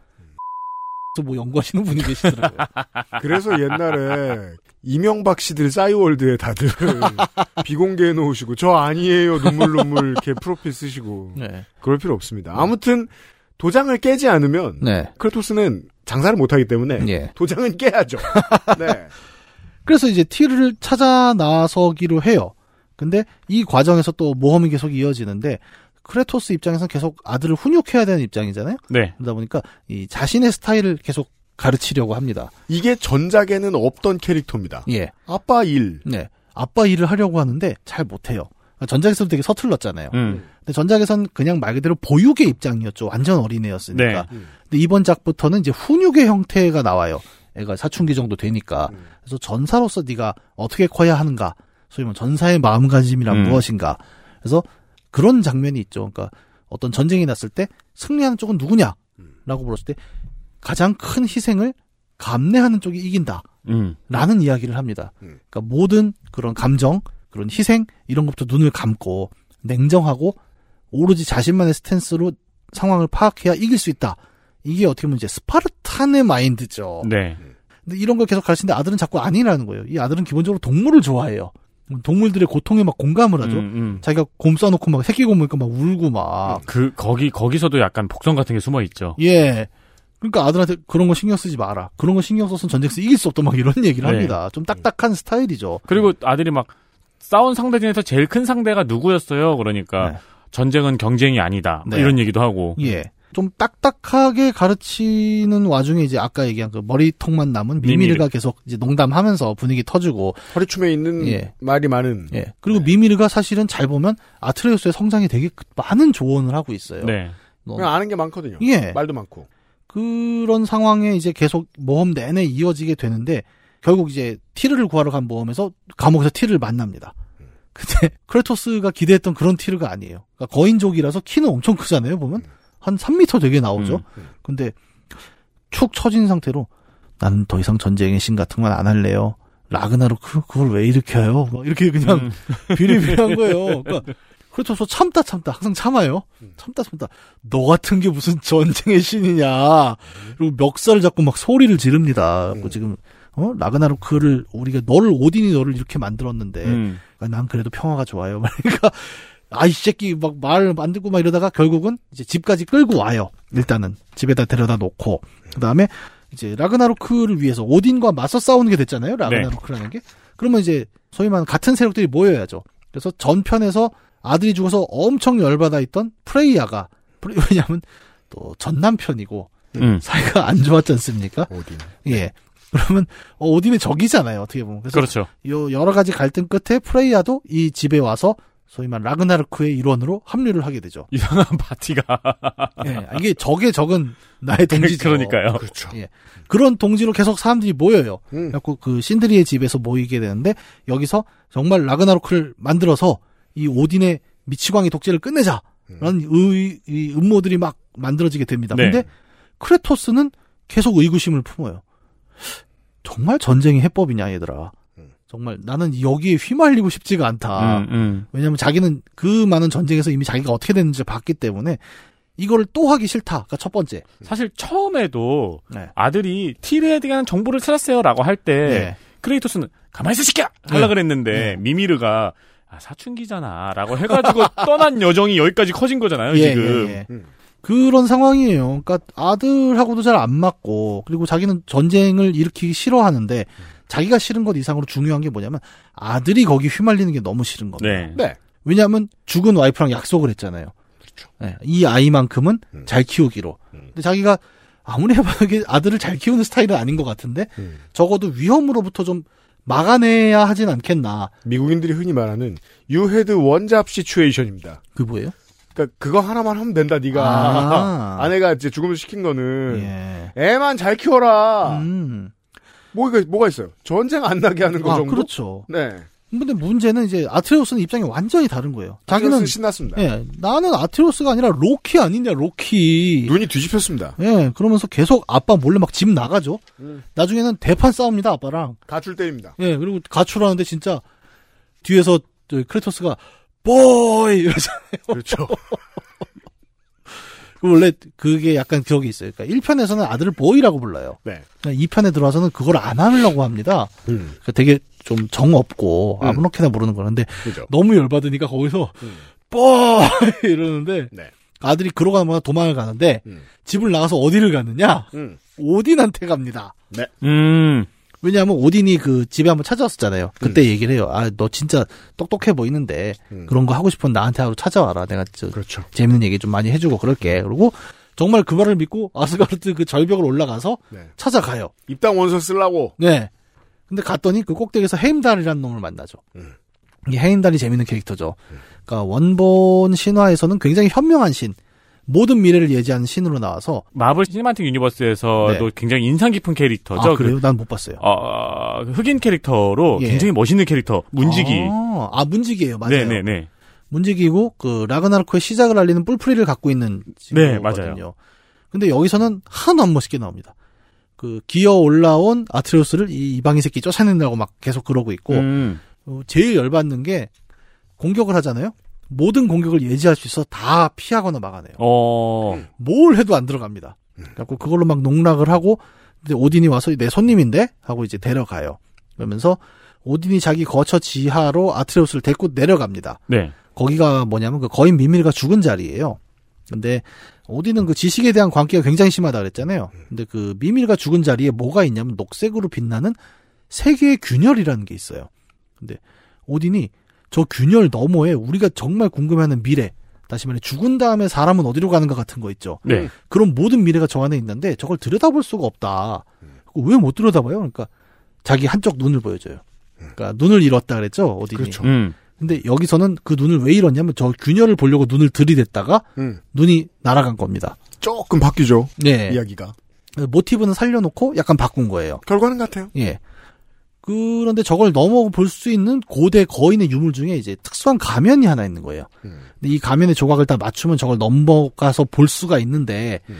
뭐 연구하시는 분이 계시더라고요. 그래서 옛날에 이명박 씨들 싸이월드에 다들 비공개해 놓으시고 저 아니에요 눈물 눈물 이렇게 프로필 쓰시고 네. 그럴 필요 없습니다. 아무튼 도장을 깨지 않으면 네. 크레토스는 장사를 못하기 때문에 예. 도장은 깨야죠. 네. 그래서 이제 티르를 찾아 나서기로 해요. 근데 이 과정에서 또 모험이 계속 이어지는데 크레토스 입장에서는 계속 아들을 훈육해야 되는 입장이잖아요. 네. 그러다 보니까 이 자신의 스타일을 계속 가르치려고 합니다. 이게 전작에는 없던 캐릭터입니다. 예. 아빠 일. 네. 아빠 일을 하려고 하는데 잘 못해요. 전작에서도 되게 서툴렀잖아요. 음. 근데 전작에선 그냥 말 그대로 보육의 입장이었죠. 완전 어린애였으니까. 네. 근데 이번 작부터는 이제 훈육의 형태가 나와요. 애가 사춘기 정도 되니까. 그래서 전사로서 네가 어떻게 커야 하는가. 소위 말하면 전사의 마음가짐이란 음. 무엇인가. 그래서 그런 장면이 있죠. 그러니까 어떤 전쟁이 났을 때 승리하는 쪽은 누구냐? 라고 물었을 때 가장 큰 희생을 감내하는 쪽이 이긴다. 음. 라는 이야기를 합니다. 그러니까 모든 그런 감정, 그런 희생 이런 것부터 눈을 감고 냉정하고 오로지 자신만의 스탠스로 상황을 파악해야 이길 수 있다. 이게 어떻게 보면 이제 스파르탄의 마인드죠. 네. 근데 이런 걸 계속 가르치는데 아들은 자꾸 아니라는 거예요. 이 아들은 기본적으로 동물을 좋아해요. 동물들의 고통에 막 공감을 하죠. 음, 음. 자기가 곰 싸놓고 막 새끼 곰 보니까 막 울고 막. 그 거기 거기서도 약간 복선 같은 게 숨어 있죠. 예. 그러니까 아들한테 그런 거 신경 쓰지 마라. 그런 거 신경 써서 전쟁에서 이길 수 없다 막 이런 얘기를 네. 합니다. 좀 딱딱한 스타일이죠. 그리고 아들이 막 싸운 상대 중에서 제일 큰 상대가 누구였어요? 그러니까 네. 전쟁은 경쟁이 아니다. 뭐 네. 이런 얘기도 하고. 예. 좀 딱딱하게 가르치는 와중에 이제 아까 얘기한 그 머리통만 남은 미미르가 미미르. 계속 이제 농담하면서 분위기 터주고 허리춤에 있는 예. 말이 많은. 예. 그리고 미미르가 사실은 잘 보면 아트레우스의 성장에 되게 많은 조언을 하고 있어요. 네. 너- 그냥 아는 게 많거든요. 예. 말도 많고. 그런 상황에 이제 계속 모험 내내 이어지게 되는데 결국 이제 티르를 구하러 간 모험에서 감옥에서 티르를 만납니다. 근데 크레토스가 기대했던 그런 티르가 아니에요. 그러니까 거인족이라서 키는 엄청 크잖아요. 보면 한 3m 되게 나오죠. 근데 축 처진 상태로 나는 더 이상 전쟁의 신 같은 건 안 할래요. 라그나로크 그걸 왜 일으켜요? 막 이렇게 그냥 비리비리한 거예요. 그러니까 크레토스 참다 참다 항상 참아요. 참다 참다. 너 같은 게 무슨 전쟁의 신이냐. 그리고 멱살을 잡고 막 소리를 지릅니다. 뭐 지금 어 라그나로크를 우리가 너를 오딘이 너를 이렇게 만들었는데 음. 아, 난 그래도 평화가 좋아요. 그러니까 아이 새끼 막말 만들고 막 이러다가 결국은 이제 집까지 끌고 와요. 일단은 집에다 데려다 놓고 그 다음에 이제 라그나로크를 위해서 오딘과 맞서 싸우는 게 됐잖아요. 라그나로크라는 게. 그러면 이제 소위 말하는 같은 세력들이 모여야죠. 그래서 전편에서 아들이 죽어서 엄청 열받아 있던 프레이야가 프레- 왜냐하면 또 전 남편이고 음. 사이가 안 좋았지 않습니까? 오딘. 예. 그러면 어, 오딘의 적이잖아요. 어떻게 보면. 그래서 그렇죠. 요 여러 가지 갈등 끝에 프레이야도 이 집에 와서 소위 말 라그나르크의 일원으로 합류를 하게 되죠. 이상한 파티가. 예, 이게 적의 적은 나의 동지죠. 그러니까요. 그렇죠. 예. 그런 동지로 계속 사람들이 모여요. 음. 그래갖고 그 신드리의 집에서 모이게 되는데 여기서 정말 라그나로크를 만들어서 이 오딘의 미치광이 독재를 끝내자. 라는 의, 이 음모들이 막 만들어지게 됩니다. 네. 근데 크레토스는 계속 의구심을 품어요. 정말 전쟁이 해법이냐 얘들아. 정말 나는 여기에 휘말리고 싶지가 않다. 음, 음. 왜냐하면 자기는 그 많은 전쟁에서 이미 자기가 어떻게 됐는지 봤기 때문에 이거를 또 하기 싫다가 첫 번째. 사실 처음에도 네. 아들이 티르에 대한 정보를 찾았어요라고 할때 네. 크레이토스는 가만히 있어 시켜 하려 네. 그랬는데 네. 미미르가 아, 사춘기잖아라고 해가지고 떠난 여정이 여기까지 커진 거잖아요 예, 지금. 예, 예. 그런 상황이에요. 그러니까 아들하고도 잘 안 맞고 그리고 자기는 전쟁을 일으키기 싫어하는데 자기가 싫은 것 이상으로 중요한 게 뭐냐면 아들이 거기 휘말리는 게 너무 싫은 겁니다. 네. 네. 왜냐하면 죽은 와이프랑 약속을 했잖아요. 네, 이 아이만큼은 잘 키우기로. 근데 자기가 아무리 해봐도 이게 아들을 잘 키우는 스타일은 아닌 것 같은데 음. 적어도 위험으로부터 좀 막아내야 하진 않겠나. 미국인들이 흔히 말하는 You had one job situation입니다. 그 뭐예요? 그러니까 그거 하나만 하면 된다 네가 아. 아내가 이제 죽음을 시킨 거는 예. 애만 잘 키워라. 음. 뭐가 뭐가 있어요? 전쟁 안 나게 하는 거 아, 정도. 그렇죠. 네. 근데 문제는 이제 아트레우스는 입장이 완전히 다른 거예요. 자기는 신났습니다. 예, 나는 아트레우스가 아니라 로키 아니냐 로키. 눈이 뒤집혔습니다. 예, 그러면서 계속 아빠 몰래 막 집 나가죠. 음. 나중에는 대판 싸웁니다 아빠랑. 가출 때입니다. 예, 그리고 가출하는데 진짜 뒤에서 저 크레토스가 보이 이러잖아요. 그렇죠. 원래 그게 약간 기억이 있어요. 그러니까 1편에서는 아들을 보이라고 불러요. 네. 그러니까 2편에 들어와서는 그걸 안 하려고 합니다. 음. 그러니까 되게 좀 정 없고 음. 아무렇게나 부르는 거는데 그죠. 너무 열받으니까 거기서 음. 뽀 이러는데 네. 아들이 그러가면 도망을 가는데 음. 집을 나가서 어디를 가느냐 음. 오딘한테 갑니다. 음. 왜냐하면 오딘이 그 집에 한번 찾아왔었잖아요. 그때 얘기를 해요. 아 너 진짜 똑똑해 보이는데 음. 그런 거 하고 싶으면 나한테 하루 찾아와라. 내가 저 그렇죠. 재밌는 얘기 좀 많이 해주고 그럴게. 그리고 정말 그 말을 믿고 아스가르드 그 절벽을 올라가서 네. 찾아가요. 입당 원서 쓰려고. 네. 근데 갔더니 그 꼭대기에서 헤임달이라는 놈을 만나죠. 음. 이 헤임달이 재밌는 캐릭터죠. 그러니까 원본 신화에서는 굉장히 현명한 신, 모든 미래를 예지하는 신으로 나와서 마블 시네마틱 유니버스에서도 네. 굉장히 인상 깊은 캐릭터죠. 아 그래요? 난 못 봤어요. 그, 어, 흑인 캐릭터로 예. 굉장히 멋있는 캐릭터 문지기. 아, 아, 문지기예요. 맞아요. 네네네. 문지기고 그 라그나로크의 시작을 알리는 뿔피리를 갖고 있는 네, 친구거든요. 맞아요. 근데 여기서는 하나도 안 멋있게 나옵니다. 그 기어 올라온 아트레우스를 이 이방인 새끼 쫓아낸다고 막 계속 그러고 있고 음. 어, 제일 열받는 게 공격을 하잖아요. 모든 공격을 예지할 수 있어 다 피하거나 막아내요. 어. 뭘 해도 안 들어갑니다. 그래갖고 그걸로 막 농락을 하고 근데 오딘이 와서 내 손님인데 하고 이제 데려가요. 그러면서 오딘이 자기 거처 지하로 아트레우스를 데리고 내려갑니다. 네. 거기가 뭐냐면 그 거인 미밀가 죽은 자리예요. 근데 오딘은 그 지식에 대한 관계가 굉장히 심하다 그랬잖아요. 근데 그 미밀가 죽은 자리에 뭐가 있냐면 녹색으로 빛나는 세 개의 균열이라는 게 있어요. 근데 오딘이 저 균열 너머에 우리가 정말 궁금해하는 미래, 다시 말해 죽은 다음에 사람은 어디로 가는가 같은 거 있죠. 네. 그런 모든 미래가 저 안에 있는데 저걸 들여다볼 수가 없다. 왜 못 들여다봐요? 그러니까 자기 한쪽 눈을 보여줘요. 그러니까 눈을 잃었다 그랬죠, 오딘이. 그렇죠. 음. 근데 여기서는 그 눈을 왜 잃었냐면 저 균열을 보려고 눈을 들이댔다가 음. 눈이 날아간 겁니다. 조금 바뀌죠. 네. 이야기가. 모티브는 살려놓고 약간 바꾼 거예요. 결과는 같아요. 예. 그런데 저걸 넘어 볼 수 있는 고대 거인의 유물 중에 이제 특수한 가면이 하나 있는 거예요. 음. 근데 이 가면의 조각을 다 맞추면 저걸 넘어가서 볼 수가 있는데 음.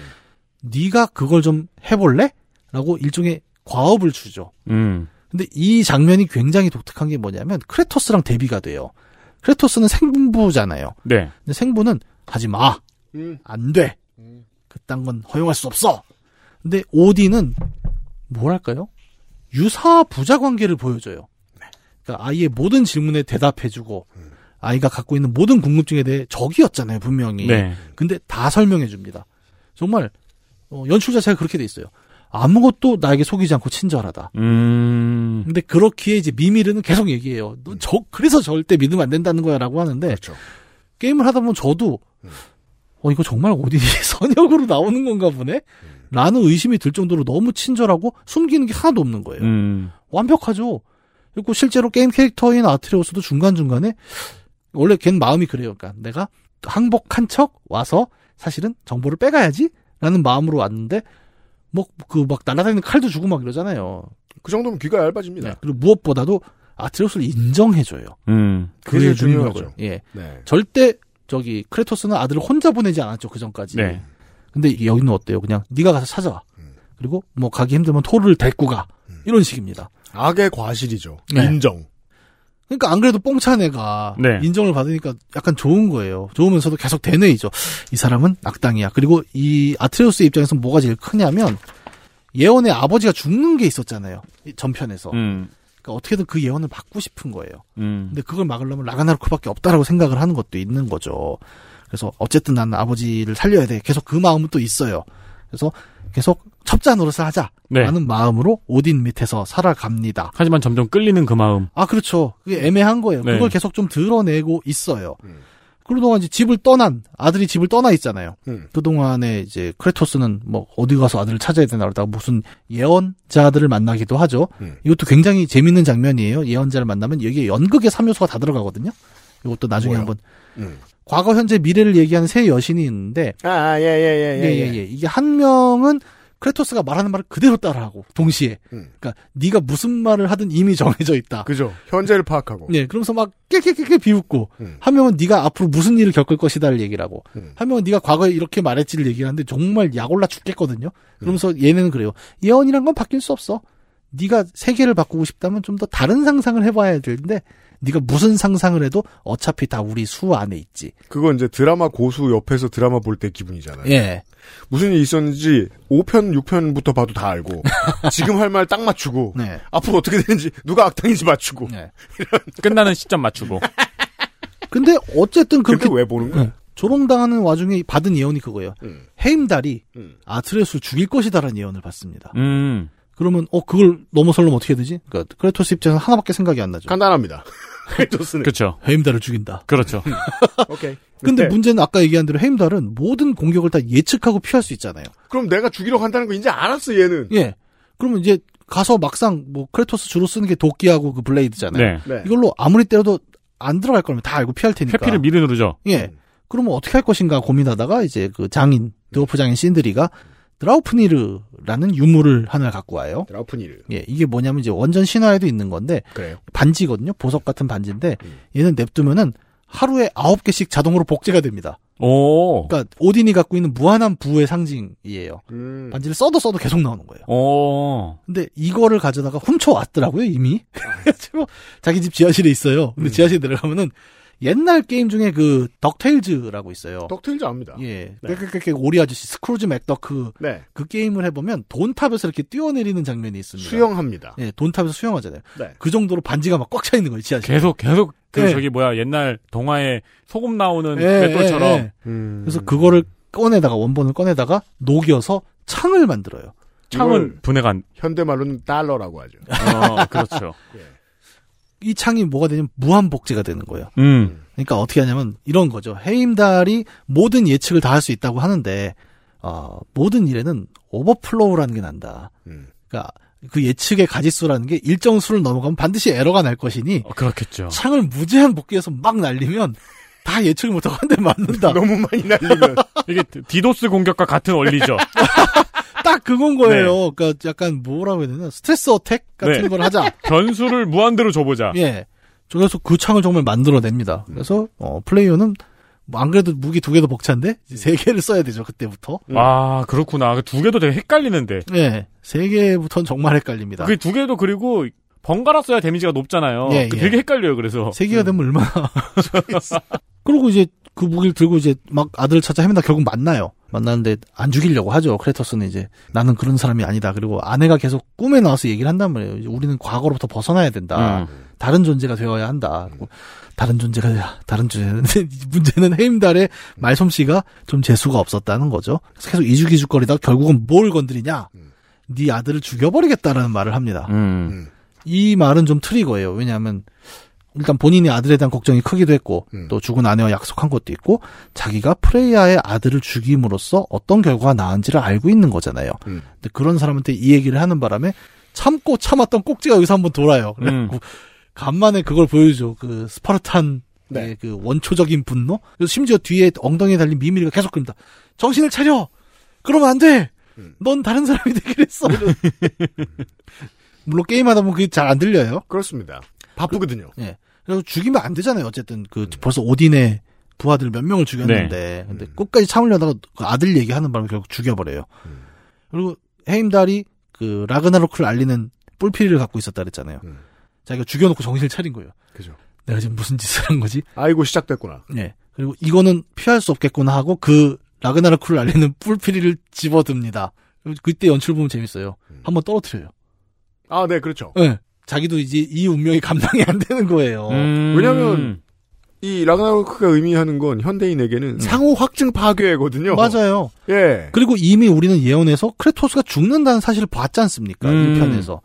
네가 그걸 좀 해볼래? 라고 일종의 과업을 주죠. 음. 근데 이 장면이 굉장히 독특한 게 뭐냐면 크레토스랑 대비가 돼요. 크레토스는 생부잖아요. 네. 근데 생부는 하지 마. 음. 안 돼. 그딴 건 허용할 수 없어. 근데 오디는 뭐랄까요? 유사 부자 관계를 보여줘요. 그러니까 아이의 모든 질문에 대답해주고 아이가 갖고 있는 모든 궁금증에 대해 적이었잖아요 분명히. 네. 근데 다 설명해줍니다. 정말 어, 연출 자체가 그렇게 돼 있어요. 아무것도 나에게 속이지 않고 친절하다. 음. 근데 그렇기에 이제 미미르는 계속 얘기해요. 너 저, 그래서 절대 믿으면 안 된다는 거야라고 하는데 그렇죠. 게임을 하다 보면 저도 어 이거 정말 오딘이 선역으로 나오는 건가 보네. 라는 의심이 들 정도로 너무 친절하고 숨기는 게 하나도 없는 거예요. 음. 완벽하죠. 그리고 실제로 게임 캐릭터인 아트레우스도 중간중간에 원래 걔는 마음이 그래요. 그러니까 내가 항복한 척 와서 사실은 정보를 빼가야지 라는 마음으로 왔는데 뭐 그 막 날아다니는 칼도 주고 막 이러잖아요. 그 정도면 귀가 얇아집니다. 네. 그리고 무엇보다도 아트레우스를 인정해줘요. 음. 그게. 중요하죠. 예. 네. 절대 저기 크레토스는 아들을 혼자 보내지 않았죠 그 전까지. 네. 근데 여기는 어때요? 그냥 네가 가서 찾아와. 음. 그리고 뭐 가기 힘들면 토르를 데리고 가. 이런 식입니다. 악의 과실이죠. 네. 인정. 그러니까 안 그래도 뽕찬 애가 네. 인정을 받으니까 약간 좋은 거예요. 좋으면서도 계속 되뇌이죠. 이 사람은 악당이야. 그리고 이 아트레우스 입장에서 뭐가 제일 크냐면 예언의 아버지가 죽는 게 있었잖아요. 이 전편에서. 음. 그러니까 어떻게든 그 예언을 막고 싶은 거예요. 음. 근데 그걸 막으려면 라가나르크밖에 없다라고 생각을 하는 것도 있는 거죠. 그래서 어쨌든 나는 아버지를 살려야 돼. 계속 그 마음은 또 있어요. 그래서 계속 첩자 노릇을 하자라는 네. 마음으로 오딘 밑에서 살아갑니다. 하지만 점점 끌리는 그 마음. 아 그렇죠. 그게 애매한 거예요. 네. 그걸 계속 좀 드러내고 있어요. 음. 그러다가 이제 집을 떠난 아들이 집을 떠나 있잖아요. 음. 그동안에 이제 크레토스는 뭐 어디 가서 아들을 찾아야 되나 그러다가 무슨 예언자들을 만나기도 하죠. 음. 이것도 굉장히 재밌는 장면이에요. 예언자를 만나면 여기에 연극의 3요소가 다 들어가거든요. 이것도 나중에 뭐요? 한번 음. 과거, 현재, 미래를 얘기하는 세 여신이 있는데 아, 예, 예, 예, 예, 예, 예. 이게 한 명은 크레토스가 말하는 말을 그대로 따라하고 동시에 음. 그러니까 네가 무슨 말을 하든 이미 정해져 있다. 그죠. 현재를 파악하고. 네, 그러면서 막 깨깨깨깨 비웃고 음. 한 명은 네가 앞으로 무슨 일을 겪을 것이다를 얘기를 하고 음. 한 명은 네가 과거에 이렇게 말했지를 얘기를 하는데 정말 약올라 죽겠거든요. 그러면서 얘는 그래요. 예언이란 건 바뀔 수 없어. 네가 세계를 바꾸고 싶다면 좀 더 다른 상상을 해봐야 되는데 네가 무슨 상상을 해도 어차피 다 우리 수 안에 있지. 그건 이제 드라마 고수 옆에서 드라마 볼 때 기분이잖아요. 예. 무슨 일이 있었는지 5편, 6편부터 봐도 다 알고 지금 할 말 딱 맞추고 네. 앞으로 어떻게 되는지 누가 악당인지 맞추고 네. 끝나는 시점 맞추고. 근데 어쨌든 그렇게 왜 보는 거야? 네. 조롱당하는 와중에 받은 예언이 그거예요. 음. 헤임달이 음. 아트레스를 죽일 것이다라는 예언을 받습니다. 음. 그러면 어 그걸 넘어설려면 어떻게 해야 되지? 그러니까 크레토스 입장에서 하나밖에 생각이 안 나죠. 간단합니다. 크레토스는 그렇죠. 헤임달을 죽인다. 그렇죠. 오케이. 근데 네. 문제는 아까 얘기한 대로 헤임달은 모든 공격을 다 예측하고 피할 수 있잖아요. 그럼 내가 죽이러 간다는 거 이제 알았어 얘는. 예. 그러면 이제 가서 막상 뭐 크레토스 주로 쓰는 게 도끼하고 그 블레이드잖아요. 네. 네. 이걸로 아무리 때려도 안 들어갈 거면 다 알고 피할 테니까. 회피를 미리 누르죠. 예. 그러면 어떻게 할 것인가 고민하다가 이제 그 장인, 드워프 장인 신드리가 드라우프니르라는 유물을 하나 갖고 와요. 드라우프니르. 예, 이게 뭐냐면 이제 원전 신화에도 있는 건데 그래요. 반지거든요. 보석 같은 반지인데 음. 얘는 냅두면은 하루에 아홉 개씩 자동으로 복제가 됩니다. 오. 그러니까 오딘이 갖고 있는 무한한 부의 상징이에요. 음. 반지를 써도 써도 계속 나오는 거예요. 오. 근데 이거를 가져다가 훔쳐왔더라고요, 이미. 그래가지고 자기 집 지하실에 있어요. 근데 음. 지하실에 들어가면은 옛날 게임 중에 그 덕테일즈라고 있어요. 덕테일즈 압니다. 예. 네. 깨깨깨 오리 아저씨 스크루지 맥덕 네. 그 게임을 해보면 돈탑에서 이렇게 뛰어내리는 장면이 있습니다. 수영합니다. 예, 돈탑에서 수영하잖아요. 네. 그 정도로 반지가 막 꽉 차 있는 거예요, 지하실. 계속 계속 그 네. 저기 뭐야 옛날 동화에 소금 나오는 예, 맷돌처럼 예, 예. 음. 그래서 그거를 꺼내다가 원본을 꺼내다가 녹여서 창을 만들어요. 창은 이걸 분해가 안. 현대 말로는 달러라고 하죠. 어, 그렇죠. 이 창이 뭐가 되냐면 무한 복제가 되는 거예요. 음. 그러니까 어떻게 하냐면 이런 거죠. 헤임달이 모든 예측을 다 할 수 있다고 하는데 어, 모든 일에는 overflow라는 게 난다. 음. 그러니까 그 예측의 가지수라는 게 일정 수를 넘어가면 반드시 에러가 날 것이니 어, 그렇겠죠. 창을 무제한 복제해서 막 날리면 다 예측을 못하고 한 대 맞는다. 너무 많이 날리면 이게 디도스 공격과 같은 원리죠. 딱 그건 거예요. 그러니까 약간 뭐라고 해야 되나 stress attack 같은 네. 걸 하자. 변수를 무한대로 줘보자. 예. 그래서 그 창을 정말 만들어냅니다. 그래서 어, 플레이어는 뭐 안 그래도 무기 두 개도 벅찬데 이제 세 개를 써야 되죠 그때부터. 아 그렇구나. 그 두 개도 되게 헷갈리는데. 예. 세 개부터는 정말 헷갈립니다. 그 두 개도 그리고 번갈아 써야 데미지가 높잖아요. 예, 그 예. 되게 헷갈려요. 그래서 세 개가 되면 얼마나. 그리고 이제 그 무기를 들고 이제 막 아들을 찾아 헤맨다 결국 만나요. 만나는데 안 죽이려고 하죠. 크레토스는 이제 나는 그런 사람이 아니다. 그리고 아내가 계속 꿈에 나와서 얘기를 한단 말이에요. 우리는 과거로부터 벗어나야 된다. 음. 다른 존재가 되어야 한다. 다른 존재가 돼야 다른 존재는 문제는 헤임달의 말솜씨가 좀 재수가 없었다는 거죠. 그래서 계속 이죽이죽거리다가 결국은 뭘 건드리냐? 네 아들을 죽여버리겠다라는 말을 합니다. 음. 이 말은 좀 트리거예요. 왜냐하면 일단 본인이 아들에 대한 걱정이 크기도 했고 음. 또 죽은 아내와 약속한 것도 있고 자기가 프레이아의 아들을 죽임으로써 어떤 결과가 나은지를 알고 있는 거잖아요. 음. 근데 그런 사람한테 이 얘기를 하는 바람에 참고 참았던 꼭지가 여기서 한번 돌아요. 그래갖고 간만에 그걸 보여줘. 그 스파르탄 네. 의그 원초적인 분노. 그래서 심지어 뒤에 엉덩이에 달린 미미리가 계속 그럽니다. 정신을 차려. 그러면 안 돼. 음. 넌 다른 사람이 되기로 했어. 물론 게임하다 보면 그게 잘 안 들려요. 그렇습니다. 바쁘거든요. 예. 그래서 죽이면 안 되잖아요. 어쨌든 그 벌써 오딘의 부하들 몇 명을 죽였는데 근데 음. 끝까지 참으려다가 그 아들 얘기하는 바람에 결국 죽여버려요. 음. 그리고 헤임달이 그 라그나로크를 알리는 뿔피리를 갖고 있었다 그랬잖아요. 음. 자기가 죽여놓고 정신을 차린 거예요. 그죠. 내가 지금 무슨 짓을 한 거지? 아이고 시작됐구나. 예. 그리고 이거는 피할 수 없겠구나 하고 그 라그나로크를 알리는 뿔피리를 집어듭니다. 그때 연출 보면 재밌어요. 음. 한번 떨어뜨려요. 아, 네, 그렇죠. 예. 자기도 이제 이 운명이 감당이 안 되는 거예요. 음. 왜냐면 이 라그나로크가 의미하는 건 현대인에게는 상호 확증 파괴거든요. 맞아요. 예. 그리고 이미 우리는 예언에서 크레토스가 죽는다는 사실을 봤지 않습니까? 음. 1편에서.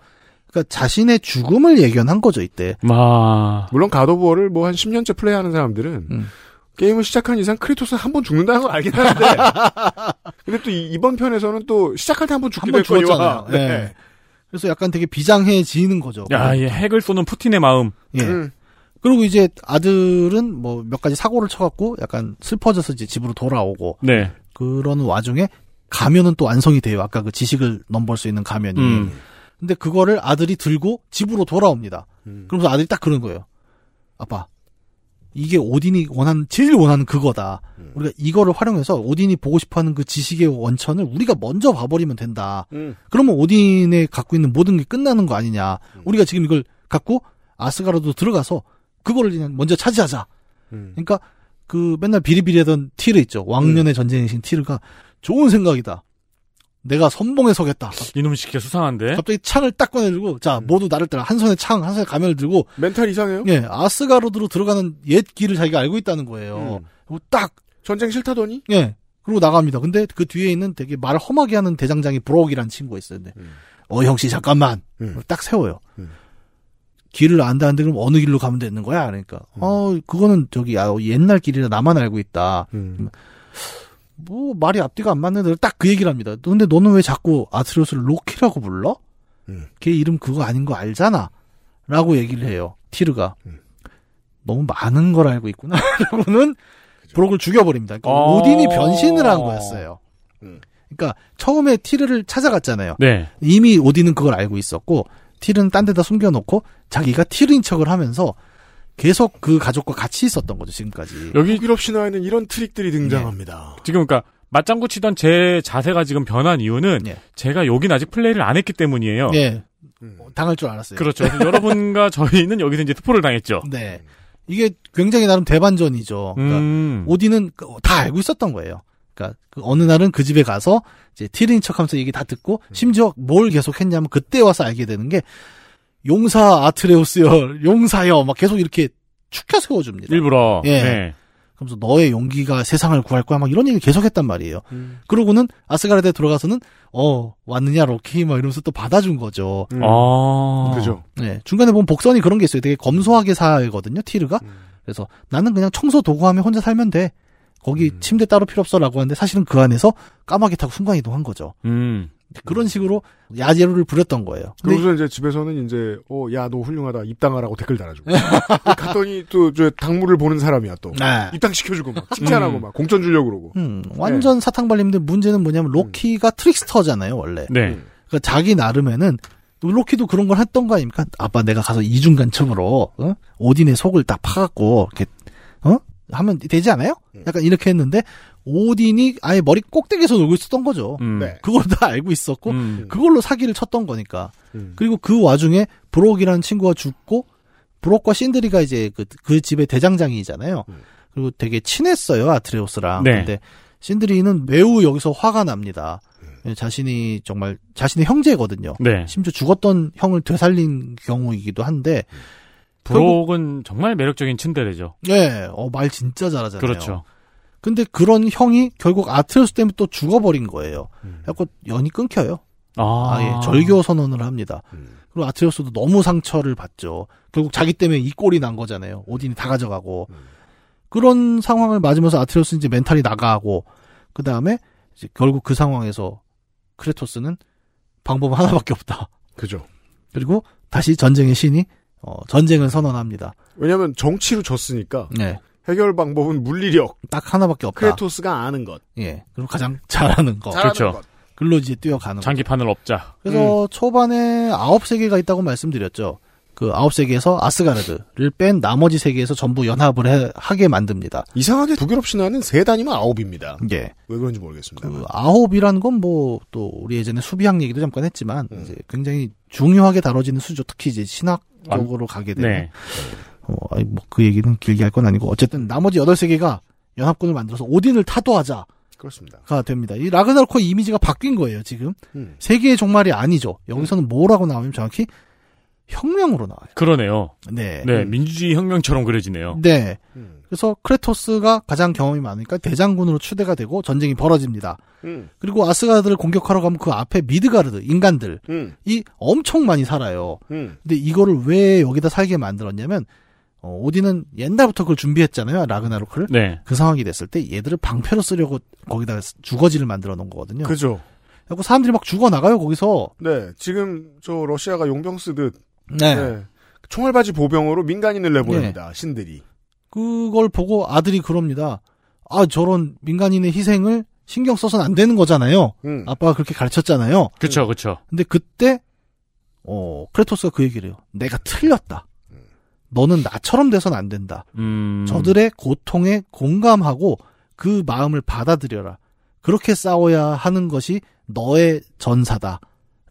그러니까 자신의 죽음을 예견한 거죠, 이때. 와. 물론 가도부어를 뭐 한 10년째 플레이하는 사람들은 음. 게임을 시작한 이상 크리토스는 한번 죽는다는 걸 알긴 하는데. 근데 또 이, 번 편에서는 또 시작할 때 한번한 죽기도 번 했거든요. 죽었잖아요. 네. 예. 그래서 약간 되게 비장해지는 거죠. 야, 이 핵을 쏘는 푸틴의 마음. 예. 음. 그리고 이제 아들은 뭐 몇 가지 사고를 쳐갖고 약간 슬퍼져서 이제 집으로 돌아오고 네. 그런 와중에 가면은 또 완성이 돼요. 아까 그 지식을 넘볼 수 있는 가면이. 음. 근데 그거를 아들이 들고 집으로 돌아옵니다. 음. 그러면서 아들이 딱 그런 거예요. 아빠, 이게 오딘이 원하는, 제일 원하는 그거다. 음. 우리가 이거를 활용해서 오딘이 보고 싶어 하는 그 지식의 원천을 우리가 먼저 봐버리면 된다. 음. 그러면 오딘에 갖고 있는 모든 게 끝나는 거 아니냐. 우리가 지금 이걸 갖고 아스가르도 들어가서 그거를 그냥 먼저 차지하자. 음. 그러니까 그 맨날 비리비리하던 티르 있죠. 왕년의 전쟁이신 티르가 좋은 생각이다. 내가 선봉에 서겠다. 이놈 시키가 수상한데. 갑자기 창을 딱 꺼내들고 자 모두 나를 따라 한 손에 창, 한 손에 가면을 들고 멘탈 이상해요? 예 아스가르드로 들어가는 옛 길을 자기가 알고 있다는 거예요. 음. 딱 전쟁 싫다더니? 예. 그리고 나갑니다. 근데 그 뒤에 있는 되게 말 험하게 하는 대장장이 브록이라는 친구가 있었는데, 음. 어, 형씨, 잠깐만. 음. 딱 세워요. 음. 길을 안다는데 그럼 어느 길로 가면 되는 거야? 그러니까, 어, 그거는 저기, 아, 옛날 길이라 나만 알고 있다. 음. 뭐, 말이 앞뒤가 안 맞는데 딱 그 얘기를 합니다. 근데 너는 왜 자꾸 아트리오스를 로키라고 불러? 음. 걔 이름 그거 아닌 거 알잖아. 라고 얘기를 해요. 티르가. 음. 너무 많은 걸 알고 있구나. 라고는 브록을 죽여버립니다. 그러니까 어. 오딘이 변신을 한 거였어요. 음. 그러니까 처음에 티르를 찾아갔잖아요. 네. 이미 오딘은 그걸 알고 있었고 티르는 딴 데다 숨겨놓고 자기가 티르인 척을 하면서 계속 그 가족과 같이 있었던 거죠 지금까지. 여기 독일업 신화에는 이런 트릭들이 등장합니다. 지금 그러니까 맞장구 치던 제 자세가 지금 변한 이유는 예. 제가 여긴 아직 플레이를 안 했기 때문이에요. 예, 음. 당할 줄 알았어요. 그렇죠. 여러분과 저희는 여기서 이제 투포를 당했죠. 네, 이게 굉장히 나름 대반전이죠. 그러니까 음. 오딘은 그- 다 알고 있었던 거예요. 그러니까 그 어느 날은 그 집에 가서 이제 티르인 척하면서 얘기 다 듣고 심지어 뭘 계속 했냐면 그때 와서 알게 되는 게 용사 아트레우스여 용사여 막 계속 이렇게 축켜 세워줍니다. 일부러. 예. 네. 그러면서 너의 용기가 세상을 구할 거야 막 이런 얘기 계속 했단 말이에요. 음. 그러고는 아스가르드에 들어가서는 어 왔느냐 로키 막 이러면서 또 받아준 거죠. 음. 아. 그죠. 네 중간에 보면 복선이 그런 게 있어요. 되게 검소하게 살거든요 티르가. 음. 그래서 나는 그냥 청소 도구하며 혼자 살면 돼. 거기 음. 침대 따로 필요 없어라고 하는데 사실은 그 안에서 까마귀 타고 순간 이동한 거죠. 음. 그런 식으로 야제를 부렸던 거예요. 그러고서 이제 집에서는 이제 어 야 너 훌륭하다 입당하라고 댓글 달아주고 갔더니 또 저 당무를 보는 사람이야 또 네. 입당 시켜주고 막 칭찬하고 음. 막 공천 주려고 그러고 음, 완전 사탕 발림인데 문제는 뭐냐면 로키가 트릭스터잖아요 원래. 네. 음. 그러니까 자기 나름에는 로키도 그런 걸 했던 거 아닙니까? 아빠 내가 가서 이중간첩으로 어? 오딘의 속을 딱 파갖고 이렇게 어 하면 되지 않아요? 음. 약간 이렇게 했는데 오딘이 아예 머리 꼭대기에서 놀고 있었던 거죠. 음. 네. 그걸 다 알고 있었고 음. 그걸로 사기를 쳤던 거니까. 음. 그리고 그 와중에 브록이라는 친구가 죽고 브록과 신드리가 이제 그, 그 집의 대장장이잖아요. 음. 그리고 되게 친했어요 아트레우스랑. 네. 근데 신드리는 매우 여기서 화가 납니다. 자신이 정말 자신의 형제거든요. 네. 심지어 죽었던 형을 되살린 경우이기도 한데, 브록은 정말 매력적인 츤데레죠. 예, 어, 말 진짜 잘하잖아요. 그렇죠. 근데 그런 형이 결국 아트레우스 때문에 또 죽어버린 거예요. 음. 약간 연이 끊겨요. 아. 아예 절교 선언을 합니다. 음. 그리고 아트레우스도 너무 상처를 받죠. 결국 자기 때문에 이 꼴이 난 거잖아요. 오딘이 다 가져가고. 음. 그런 상황을 맞으면서 아트레우스 이제 멘탈이 나가고, 그 다음에 결국 그 상황에서 크레토스는 방법은 하나밖에 없다. 그죠. 그리고 다시 전쟁의 신이 어, 전쟁을 선언합니다. 왜냐하면 정치로 졌으니까 네. 해결 방법은 물리력 딱 하나밖에 없다. 크레토스가 아는 것 예. 그리고 가장 잘하는 거. 잘하는 그렇죠. 것 글로 이제 뛰어가는 거. 장기판을 업자. 그래서 초반에 아홉 세계가 있다고 말씀드렸죠. 그 아홉 세계에서 아스가르드를 뺀 나머지 세계에서 전부 연합을 해- 하게 만듭니다. 이상하게 북유럽 신화는 세 단위면 아홉입니다. 예. 왜 그런지 모르겠습니다. 그 아홉이라는 건 뭐 또 우리 예전에 수비학 얘기도 잠깐 했지만 음. 이제 굉장히 중요하게 다뤄지는 수죠. 특히 이제 신학 적으로 가게 되면 네. 어, 아니, 뭐, 그 얘기는 길게 할 건 아니고, 어쨌든 나머지 8세계가 연합군을 만들어서 오딘을 타도하자가 그렇습니다. 됩니다. 이 라그나로크 이미지가 바뀐 거예요, 지금. 음. 세계의 종말이 아니죠. 여기서는 뭐라고 나오면 정확히 혁명으로 나와요. 그러네요. 네. 네. 민주주의 혁명처럼 그려지네요. 네. 음. 그래서 크레토스가 가장 경험이 많으니까 대장군으로 추대가 되고 전쟁이 벌어집니다. 음. 그리고 아스가르드를 공격하러 가면 그 앞에 미드가르드, 인간들이 음. 엄청 많이 살아요. 음. 근데 이거를 왜 여기다 살게 만들었냐면 어, 오딘은 옛날부터 그걸 준비했잖아요. 라그나로크를. 네. 그 상황이 됐을 때 얘들을 방패로 쓰려고 거기다가 주거지를 만들어 놓은 거거든요. 그죠. 그리고 사람들이 막 죽어 나가요 거기서. 네, 지금 저 러시아가 용병 쓰듯 네. 네, 총알바지 보병으로 민간인을 내보냅니다. 네. 신들이. 그걸 보고 아들이 그럽니다. 아 저런 민간인의 희생을 신경 써서는 안 되는 거잖아요. 음. 아빠가 그렇게 가르쳤잖아요. 그쵸, 그쵸. 근데 그때 어 크레토스가 그 얘기를 해요. 내가 틀렸다. 너는 나처럼 돼선 안 된다. 음. 저들의 고통에 공감하고 그 마음을 받아들여라. 그렇게 싸워야 하는 것이 너의 전사다.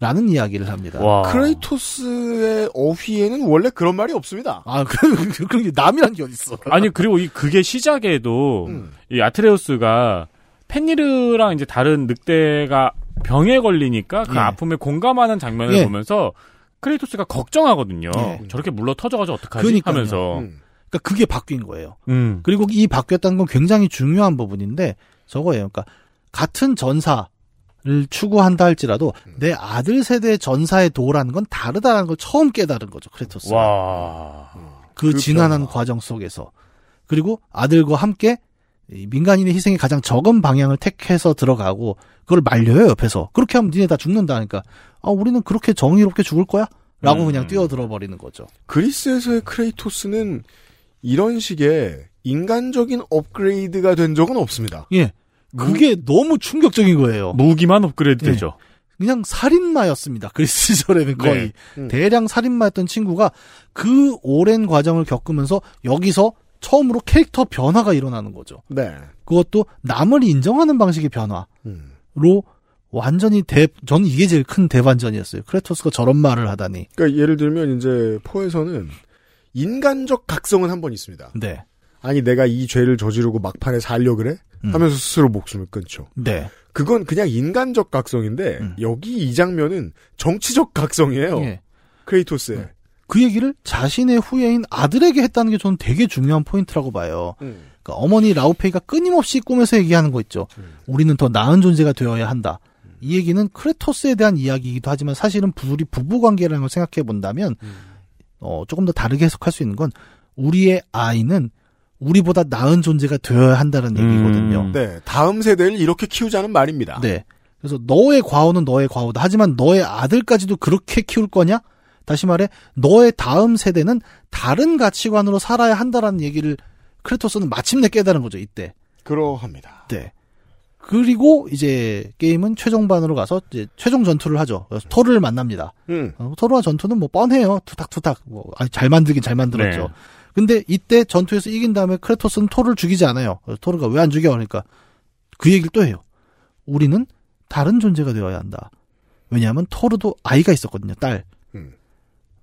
라는 이야기를 합니다. 와. 크레이토스의 어휘에는 원래 그런 말이 없습니다. 아, 그, 그, 그런 게 남이란 게 어딨어. 아니, 그리고 이, 그게 시작에도, 음. 이 아트레우스가 펜니르랑 이제 다른 늑대가 병에 걸리니까 그 예. 아픔에 공감하는 장면을 예. 보면서 크레이토스가 걱정하거든요. 예. 저렇게 물러 터져가지고 어떡하지? 그러니까요. 하면서. 음. 그러니까 그게 바뀐 거예요. 음. 그리고 이 바뀌었다는 건 굉장히 중요한 부분인데 저거예요. 그러니까 같은 전사 를 추구한다 할지라도 내 아들 세대의 전사의 도라는 건 다르다는 걸 처음 깨달은 거죠. 크레토스가. 와. 그그 지난한 변화. 과정 속에서 그리고 아들과 함께 이 민간인의 희생이 가장 적은 방향을 택해서 들어가고 그걸 말려요 옆에서 그렇게 하면 니네 다 죽는다 하니까 아 우리는 그렇게 정의롭게 죽을 거야라고 음. 그냥 뛰어들어 버리는 거죠. 그리스에서의 크레이토스는 이런 식의 인간적인 업그레이드가 된 적은 없습니다. 예, 그게 너무 충격적인 거예요. 무기만 업그레이드 예. 되죠. 그냥 살인마였습니다. 그리스 시절에는 거의 네. 음. 대량 살인마였던 친구가 그 오랜 과정을 겪으면서 여기서 처음으로 캐릭터 변화가 일어나는 거죠. 네. 그것도 남을 인정하는 방식의 변화로 음. 완전히 대, 저는 이게 제일 큰 대반전이었어요. 크레토스가 저런 말을 하다니. 그러니까 예를 들면 이제 포에서는 인간적 각성은 한 번 있습니다. 네. 아니 내가 이 죄를 저지르고 막판에 살려 그래? 음. 하면서 스스로 목숨을 끊죠. 네. 그건 그냥 인간적 각성인데 음. 여기 이 장면은 정치적 각성이에요. 예. 크레이토스의. 네. 그 얘기를 자신의 후예인 아들에게 했다는 게 저는 되게 중요한 포인트라고 봐요. 음. 그러니까 어머니 라우페이가 끊임없이 꿈에서 얘기하는 거 있죠. 음. 우리는 더 나은 존재가 되어야 한다. 이 얘기는 크레토스에 대한 이야기이기도 하지만 사실은 둘이 부부 관계라는 걸 생각해 본다면 음. 어, 조금 더 다르게 해석할 수 있는 건 우리의 아이는 우리보다 나은 존재가 되어야 한다는 음. 얘기거든요. 네, 다음 세대를 이렇게 키우자는 말입니다. 네. 그래서 너의 과오는 너의 과오다. 하지만 너의 아들까지도 그렇게 키울 거냐? 다시 말해 너의 다음 세대는 다른 가치관으로 살아야 한다라는 얘기를 크레토스는 마침내 깨달은 거죠. 이때. 그러합니다. 네. 그리고 이제 게임은 최종반으로 가서 이제 최종 전투를 하죠. 토르를 만납니다. 음. 어, 토르와 전투는 뭐 뻔해요. 투탁투탁. 뭐 아니, 잘 만들긴 잘 만들었죠. 네. 근데 이때 전투에서 이긴 다음에 크레토스는 토르를 죽이지 않아요. 그래서 토르가 왜 안 죽여? 그러니까 그 얘기를 또 해요. 우리는 다른 존재가 되어야 한다. 왜냐하면 토르도 아이가 있었거든요. 딸. 음.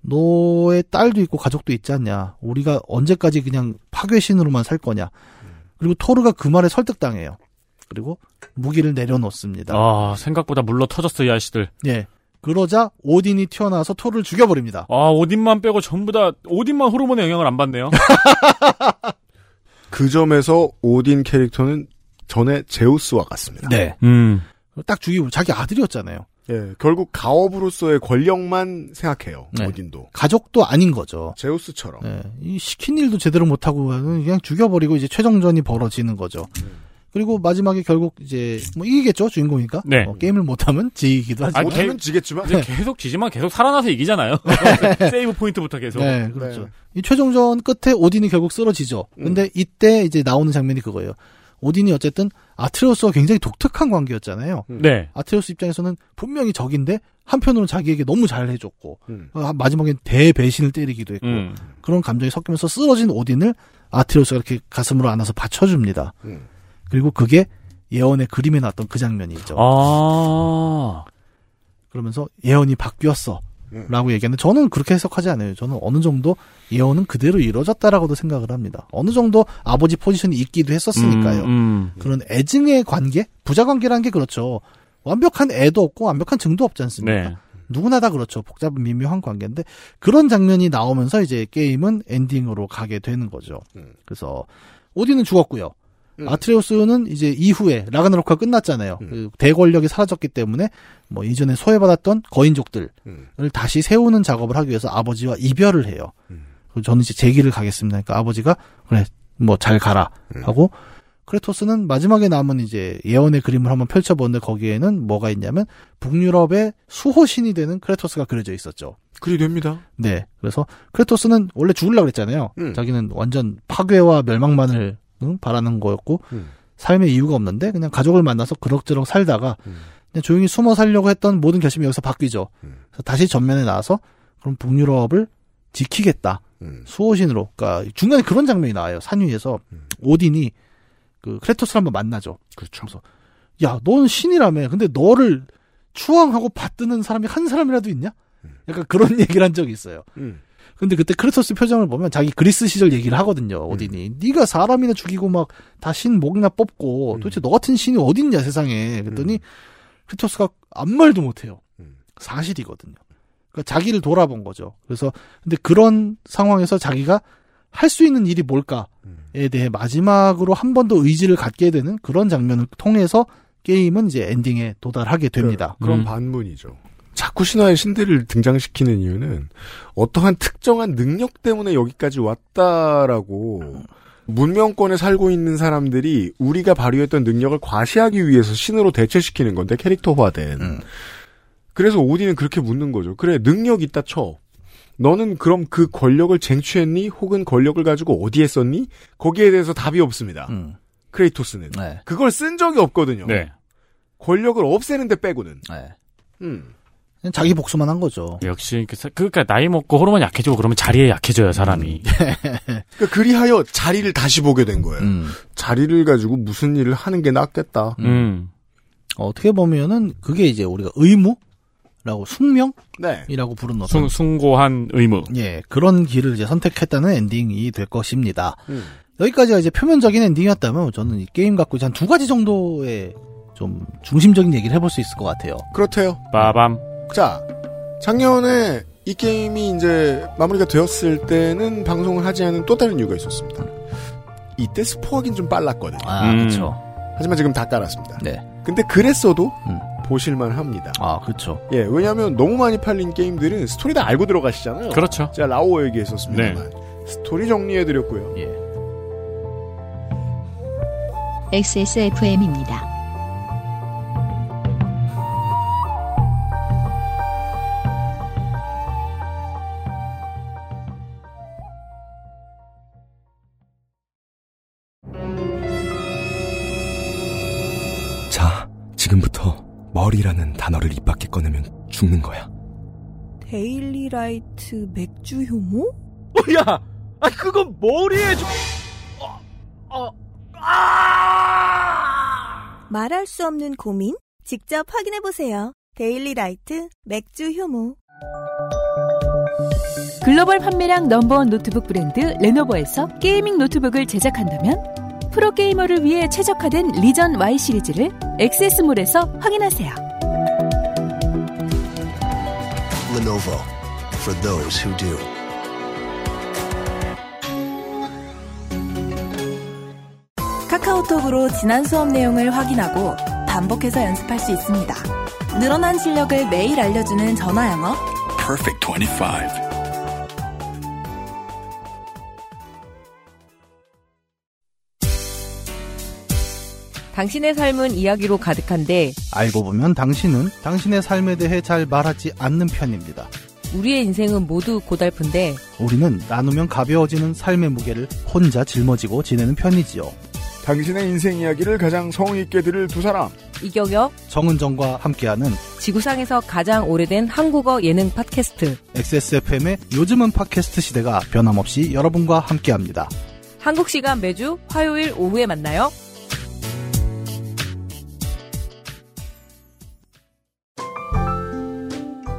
너의 딸도 있고 가족도 있지 않냐. 우리가 언제까지 그냥 파괴신으로만 살 거냐. 그리고 토르가 그 말에 설득당해요. 그리고 무기를 내려놓습니다. 아, 생각보다 물러 터졌어, 이 아저씨들. 예. 그러자 오딘이 튀어나와서 토르를 죽여버립니다. 아, 오딘만 빼고 전부 다, 오딘만 호르몬의 영향을 안 받네요. 그 점에서 오딘 캐릭터는 전에 제우스와 같습니다. 네. 음. 딱 죽이고 자기 아들이었잖아요. 예, 결국 가업으로서의 권력만 생각해요. 네. 오딘도. 가족도 아닌 거죠. 제우스처럼. 예. 이 시킨 일도 제대로 못 하고 그냥 죽여버리고 이제 최종전이 벌어지는 거죠. 그리고 마지막에 결국 이제 뭐 이기겠죠 주인공이니까 네. 어, 게임을 못하면 지기도 하지만 아니, 못하면 지겠지만. 이제 계속 지지만 계속 살아나서 이기잖아요. 세이브 포인트부터 계속. 네, 그렇죠. 이 최종전 끝에 오딘이 결국 쓰러지죠. 근데 이때 이제 나오는 장면이 그거예요. 오딘이 어쨌든 아트레우스와 굉장히 독특한 관계였잖아요. 네. 아트레우스 입장에서는 분명히 적인데 한편으로는 자기에게 너무 잘 해줬고 음. 어, 마지막엔 대배신을 때리기도 했고 음. 그런 감정이 섞이면서 쓰러진 오딘을 아트레우스가 이렇게 가슴으로 안아서 받쳐줍니다. 음. 그리고 그게 예언의 그림에 나왔던 그 장면이죠. 아. 그러면서 예언이 바뀌었어. 음. 라고 얘기하는데 저는 그렇게 해석하지 않아요. 저는 어느 정도 예언은 그대로 이루어졌다라고도 생각을 합니다. 어느 정도 아버지 포지션이 있기도 했었으니까요. 음, 음. 그런 애증의 관계? 부자 관계라는 게 그렇죠. 완벽한 애도 없고 완벽한 증도 없지 않습니까? 네. 누구나 다 그렇죠. 복잡한 미묘한 관계인데 그런 장면이 나오면서 이제 게임은 엔딩으로 가게 되는 거죠. 음. 그래서 오딘은 죽었고요. 음. 아트레우스는 이제 이후에 라그나로크가 끝났잖아요. 음. 그 대권력이 사라졌기 때문에 뭐 이전에 소외받았던 거인족들을 음. 다시 세우는 작업을 하기 위해서 아버지와 이별을 해요. 음. 저는 이제 제 길을 가겠습니다. 그러니까 아버지가 그래 뭐 잘 가라 하고 크레토스는 마지막에 남은 이제 예언의 그림을 한번 펼쳐보는데 거기에는 뭐가 있냐면 북유럽의 수호신이 되는 크레토스가 그려져 있었죠. 그리 됩니다. 네. 그래서 크레토스는 원래 죽으려고 그랬잖아요. 음. 자기는 완전 파괴와 멸망만을 응? 바라는 거였고 음. 삶의 이유가 없는데 그냥 가족을 만나서 그럭저럭 살다가 음. 그냥 조용히 숨어 살려고 했던 모든 결심이 여기서 바뀌죠. 음. 그래서 다시 전면에 나와서 그럼 북유럽을 지키겠다. 음. 수호신으로. 그러니까 중간에 그런 장면이 나와요. 산 위에서 음. 오딘이 그 크레토스를 한번 만나죠. 그렇죠. 그래서 야, 넌 신이라며. 근데 너를 추앙하고 받드는 사람이 한 사람이라도 있냐? 약간 그런 얘기를 한 적이 있어요. 음. 근데 그때 크레토스 표정을 보면 자기 그리스 시절 얘기를 하거든요. 오딘이. 네가 사람이나 죽이고 막 다 신 목이나 뽑고 음. 도대체 너 같은 신이 어딨냐 세상에. 그랬더니 크레토스가 아무 말도 못 해요. 음. 사실이거든요. 그러니까 자기를 돌아본 거죠. 그래서 근데 그런 상황에서 자기가 할 수 있는 일이 뭘까에 음. 대해 마지막으로 한 번 더 의지를 갖게 되는 그런 장면을 통해서 게임은 이제 엔딩에 도달하게 됩니다. 그런 음. 반문이죠. 자꾸 신화의 신들을 등장시키는 이유는 어떠한 특정한 능력 때문에 여기까지 왔다라고 문명권에 살고 있는 사람들이 우리가 발휘했던 능력을 과시하기 위해서 신으로 대체시키는 건데 캐릭터화된. 음. 그래서 오딘은 그렇게 묻는 거죠. 그래 능력 있다 쳐. 너는 그럼 그 권력을 쟁취했니? 혹은 권력을 가지고 어디에 썼니? 거기에 대해서 답이 없습니다. 음. 크레이토스는 네. 그걸 쓴 적이 없거든요. 네. 권력을 없애는데 빼고는. 네. 음. 자기 복수만 한 거죠. 역시 그 사- 그러니까 나이 먹고 호르몬 약해지고 그러면 자리에 약해져요 사람이. 그러니까 그리하여 자리를 다시 보게 된 거예요. 음. 자리를 가지고 무슨 일을 하는 게 낫겠다. 음. 어떻게 보면은 그게 이제 우리가 의무라고 숙명이라고 네. 부르는 숭, 어떤 숭고한 의무. 예 그런 길을 이제 선택했다는 엔딩이 될 것입니다. 음. 여기까지가 이제 표면적인 엔딩이었다면 저는 이 게임 갖고 이제 한 두 가지 정도의 좀 중심적인 얘기를 해볼 수 있을 것 같아요. 그렇대요. 빠밤. 자, 작년에 이 게임이 이제 마무리가 되었을 때는 방송을 하지 않은 또 다른 이유가 있었습니다. 이때 스포하긴 좀 빨랐거든요. 아 음. 그렇죠. 하지만 지금 다 깔았습니다. 네. 근데 그랬어도 음. 보실만 합니다. 아 그렇죠. 예, 왜냐하면 너무 많이 팔린 게임들은 스토리 다 알고 들어가시잖아요. 그렇죠. 제가 라오어 얘기했었습니다만 스토리 정리해드렸고요. 예. XSFM입니다. 지금부터 머리라는 단어를 입 밖에 꺼내면 죽는 거야. 데일리라이트 맥주 효모? 야, 아 그건 머리에 좀. 말할 수 없는 고민? 직접 확인해 보세요. 데일리라이트 맥주 효모. 글로벌 판매량 넘버원 노트북 브랜드 레노버에서 gaming 노트북을 제작한다면 프로게이머를 위해 최적화된 리전 Y 시리즈를 액세스몰에서 확인하세요. Lenovo for those who do. 카카오톡으로 지난 수업 내용을 확인하고 반복해서 연습할 수 있습니다. 늘어난 실력을 매일 알려주는 전화 영어. Perfect 25. 당신의 삶은 이야기로 가득한데 알고 보면 당신은 당신의 삶에 대해 잘 말하지 않는 편입니다. 우리의 인생은 모두 고달픈데 우리는 나누면 가벼워지는 삶의 무게를 혼자 짊어지고 지내는 편이지요. 당신의 인생 이야기를 가장 성의 있게 들을 두 사람. 이경혁 정은정과 함께하는 지구상에서 가장 오래된 한국어 예능 팟캐스트 XSFM의 요즘은 팟캐스트 시대가 변함없이 여러분과 함께합니다. 한국 시간 매주 화요일 오후에 만나요.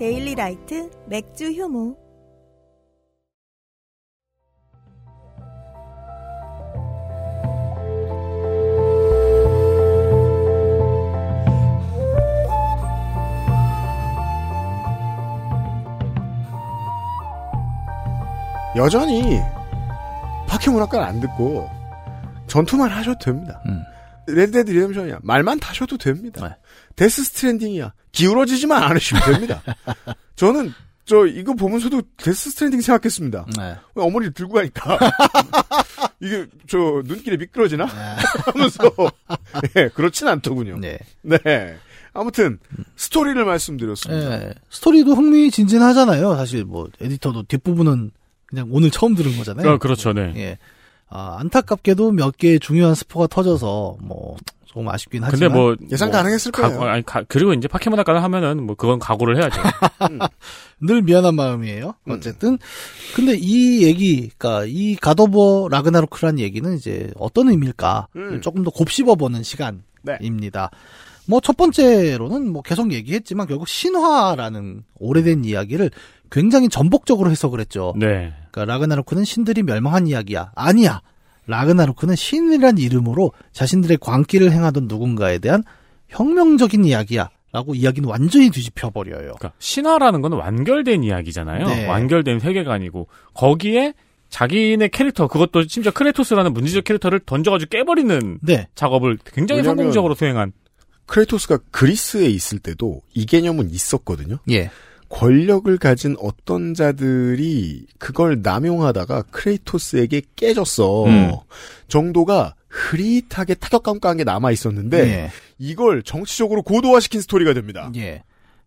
데일리 라이트 맥주 효모 여전히 팟캐문학관 안 듣고 전투만 하셔도 됩니다. 음. Red Dead Redemption이야 말만 타셔도 됩니다. 네. Death Stranding이야. 기울어지지만 않으시면 됩니다. 저는 저 이거 보면서도 Death Stranding 생각했습니다. 네. 왜 어머니를 들고 가니까 이게 저 눈길에 미끄러지나 하면서 네, 그렇진 않더군요. 네. 아무튼 스토리를 말씀드렸습니다. 예. 스토리도 흥미진진하잖아요. 사실 뭐 에디터도 뒷부분은 그냥 오늘 처음 들은 거잖아요. 어, 그렇죠, 네. 예. 아, 안타깝게도 몇 개의 중요한 스포가 터져서 뭐 조금 아쉽긴 근데 하지만 뭐 예상 뭐 가능했을 가- 거예요. 아니, 가- 그리고 이제 파케모나까지 하면은 뭐 그건 각오를 해야죠. 늘 미안한 마음이에요. 어쨌든 근데 이 얘기가 이 가도버 라그나로크란 얘기는 이제 어떤 의미일까 음. 조금 더 곱씹어 보는 시간입니다. 뭐첫 번째로는 뭐 계속 얘기했지만 결국 신화라는 오래된 이야기를 굉장히 전복적으로 해석을 했죠. 네. 그러니까 라그나로크는 신들이 멸망한 이야기야. 아니야. 라그나로크는 신이란 이름으로 자신들의 광기를 행하던 누군가에 대한 혁명적인 이야기야. 라고 이야기는 완전히 뒤집혀 버려요. 그러니까 신화라는 건 완결된 이야기잖아요. 네. 완결된 세계관이고 거기에 자기네 캐릭터 그것도 심지어 크레토스라는 문제적 캐릭터를 던져가지고 깨버리는 네. 작업을 굉장히 성공적으로 수행한. 크레토스가 그리스에 있을 때도 이 개념은 있었거든요. 예. 권력을 가진 어떤 자들이 그걸 남용하다가 크레이토스에게 깨졌어. 음. 정도가 흐릿하게 타격감가한 게 남아 있었는데 예. 이걸 정치적으로 고도화시킨 스토리가 됩니다. 예.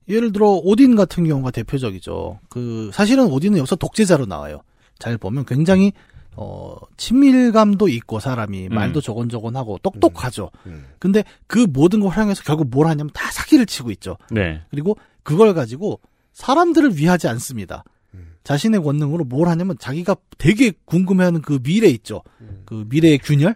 예를 들어 오딘 같은 경우가 대표적이죠. 그 사실은 오딘은 여기서 독재자로 나와요. 잘 보면 굉장히 어 친밀감도 있고 사람이 음. 말도 저건저건하고 똑똑하죠. 음. 근데 그 모든 걸 활용해서 결국 뭘 하냐면 다 사기를 치고 있죠. 네. 그리고 그걸 가지고 사람들을 위하지 않습니다. 자신의 권능으로 뭘 하냐면 자기가 되게 궁금해하는 그 미래 있죠. 그 미래의 균열.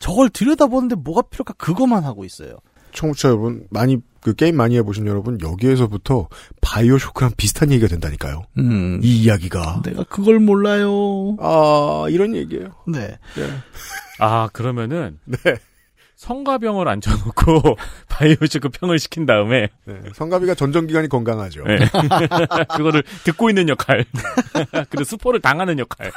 저걸 들여다보는데 뭐가 필요할까 그것만 하고 있어요. 청취자 여러분 많이 그 게임 많이 해보신 여러분 여기에서부터 바이오 쇼크랑 비슷한 얘기가 된다니까요. 음. 이 이야기가 내가 그걸 몰라요. 아 이런 얘기예요. 네. 아 그러면은 네. 성가병을 앉혀놓고 바이오쇼크 평을 시킨 다음에 네, 성가비가 전정기관이 건강하죠. 네. 그거를 듣고 있는 역할 그리고 스포를 당하는 역할.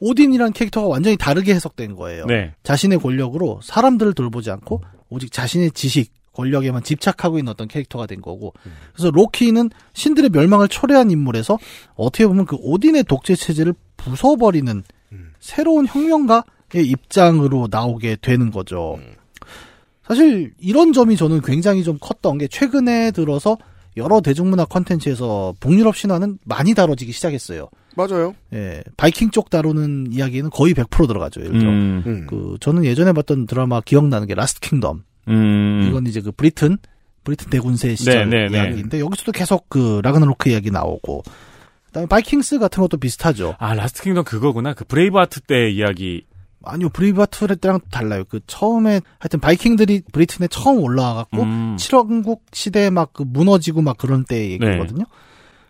오딘이란 캐릭터가 완전히 다르게 해석된 거예요. 네. 자신의 권력으로 사람들을 돌보지 않고 오직 자신의 지식, 권력에만 집착하고 있는 어떤 캐릭터가 된 거고. 그래서 로키는 신들의 멸망을 초래한 인물에서 어떻게 보면 그 오딘의 독재 체제를 부숴버리는 새로운 혁명가의 입장으로 나오게 되는 거죠. 사실 이런 점이 저는 굉장히 좀 컸던 게 최근에 들어서 여러 대중문화 컨텐츠에서 북유럽 신화는 많이 다뤄지기 시작했어요. 맞아요. 예, 바이킹 쪽 다루는 이야기는 거의 100% 들어가죠. 예를 들어, 음. 그 저는 예전에 봤던 드라마 기억나는 게 Last Kingdom. 음. 이건 이제 그 브리튼 브리튼 대군세 시절 네, 네, 네. 이야기인데 여기서도 계속 그 라그나로크 이야기 나오고 그다음에 Vikings 같은 것도 비슷하죠. 아 Last Kingdom 그거구나. 그 Braveheart 때 이야기. 아니요 Braveheart 때랑 달라요. 그 처음에 하여튼 바이킹들이 브리튼에 처음 올라와갖고 음. 칠왕국 시대에 막 그 무너지고 막 그런 때 얘기거든요.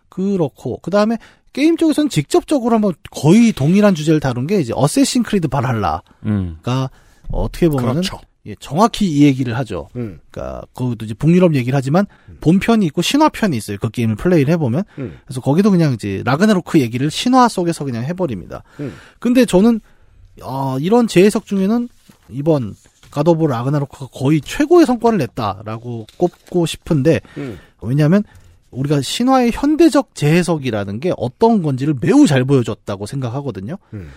그렇고 그 다음에 게임 쪽에서는 직접적으로 한번 거의 동일한 주제를 다룬 게 이제 Assassin's Creed Valhalla가 음. 어떻게 보면은 그렇죠. 예, 정확히 이 얘기를 하죠. 음. 그러니까 거기도 이제 북유럽 얘기를 하지만 본편이 있고 신화편이 있어요. 그 게임을 플레이를 해보면 음. 그래서 거기도 그냥 이제 라그나로크 얘기를 신화 속에서 그냥 해버립니다. 음. 근데 저는 어, 이런 재해석 중에는 이번 가도브 라그나로크가 거의 최고의 성과를 냈다라고 꼽고 싶은데 음. 왜냐하면 우리가 신화의 현대적 재해석이라는 게 어떤 건지를 매우 잘 보여줬다고 생각하거든요. 음.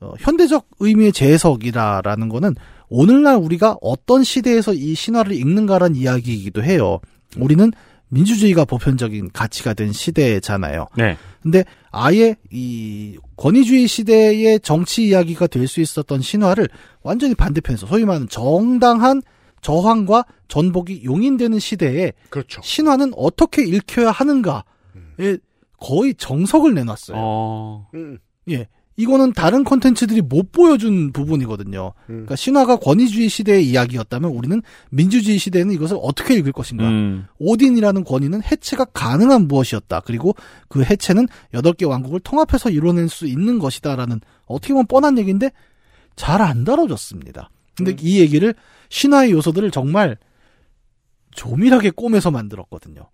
어, 현대적 의미의 재해석이라라는 거는 오늘날 우리가 어떤 시대에서 이 신화를 읽는가라는 이야기이기도 해요. 우리는 민주주의가 보편적인 가치가 된 시대잖아요. 네. 근데 아예 이 권위주의 시대의 정치 이야기가 될 수 있었던 신화를 완전히 반대편에서 소위 말하는 정당한 저항과 전복이 용인되는 시대에 그렇죠. 신화는 어떻게 읽혀야 하는가에 거의 정석을 내놨어요. 어. 음. 예. 이거는 다른 콘텐츠들이 못 보여준 부분이거든요. 그러니까 신화가 권위주의 시대의 이야기였다면 우리는 민주주의 시대에는 이것을 어떻게 읽을 것인가. 음. 오딘이라는 권위는 해체가 가능한 무엇이었다. 그리고 그 해체는 여덟 개 왕국을 통합해서 이뤄낼 수 있는 것이다라는 어떻게 보면 뻔한 얘기인데 잘 안 다뤄졌습니다. 근데 이 얘기를 신화의 요소들을 정말 조밀하게 꼬매서 만들었거든요.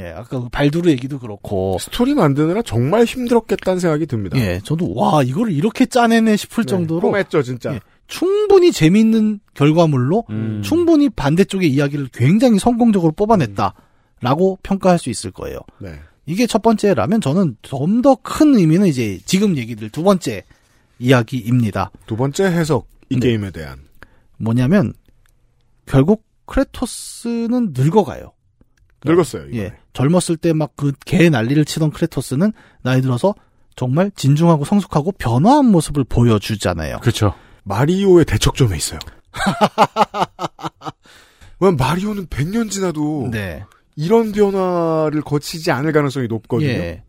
예, 아까 그 발두르 얘기도 그렇고. 스토리 만드느라 정말 힘들었겠다는 생각이 듭니다. 예, 저도 와 이거를 이렇게 짜내네 싶을 네, 정도로 험했죠, 진짜. 예, 충분히 재미있는 결과물로 음. 충분히 반대쪽의 이야기를 굉장히 성공적으로 뽑아냈다라고 평가할 수 있을 거예요. 네. 이게 첫 번째라면 저는 좀 더 큰 의미는 이제 지금 얘기들 두 번째 이야기입니다. 두 번째 해석, 이 네. 게임에 대한. 뭐냐면 결국 크레토스는 늙어가요. 늙었어요, 이번에. 예, 젊었을 때 막 그 개 난리를 치던 크레토스는 나이 들어서 정말 진중하고 성숙하고 변화한 모습을 보여주잖아요. 그렇죠. 마리오의 대척점에 있어요. 왜 마리오는 100년 지나도 네. 이런 변화를 거치지 않을 가능성이 높거든요. 예.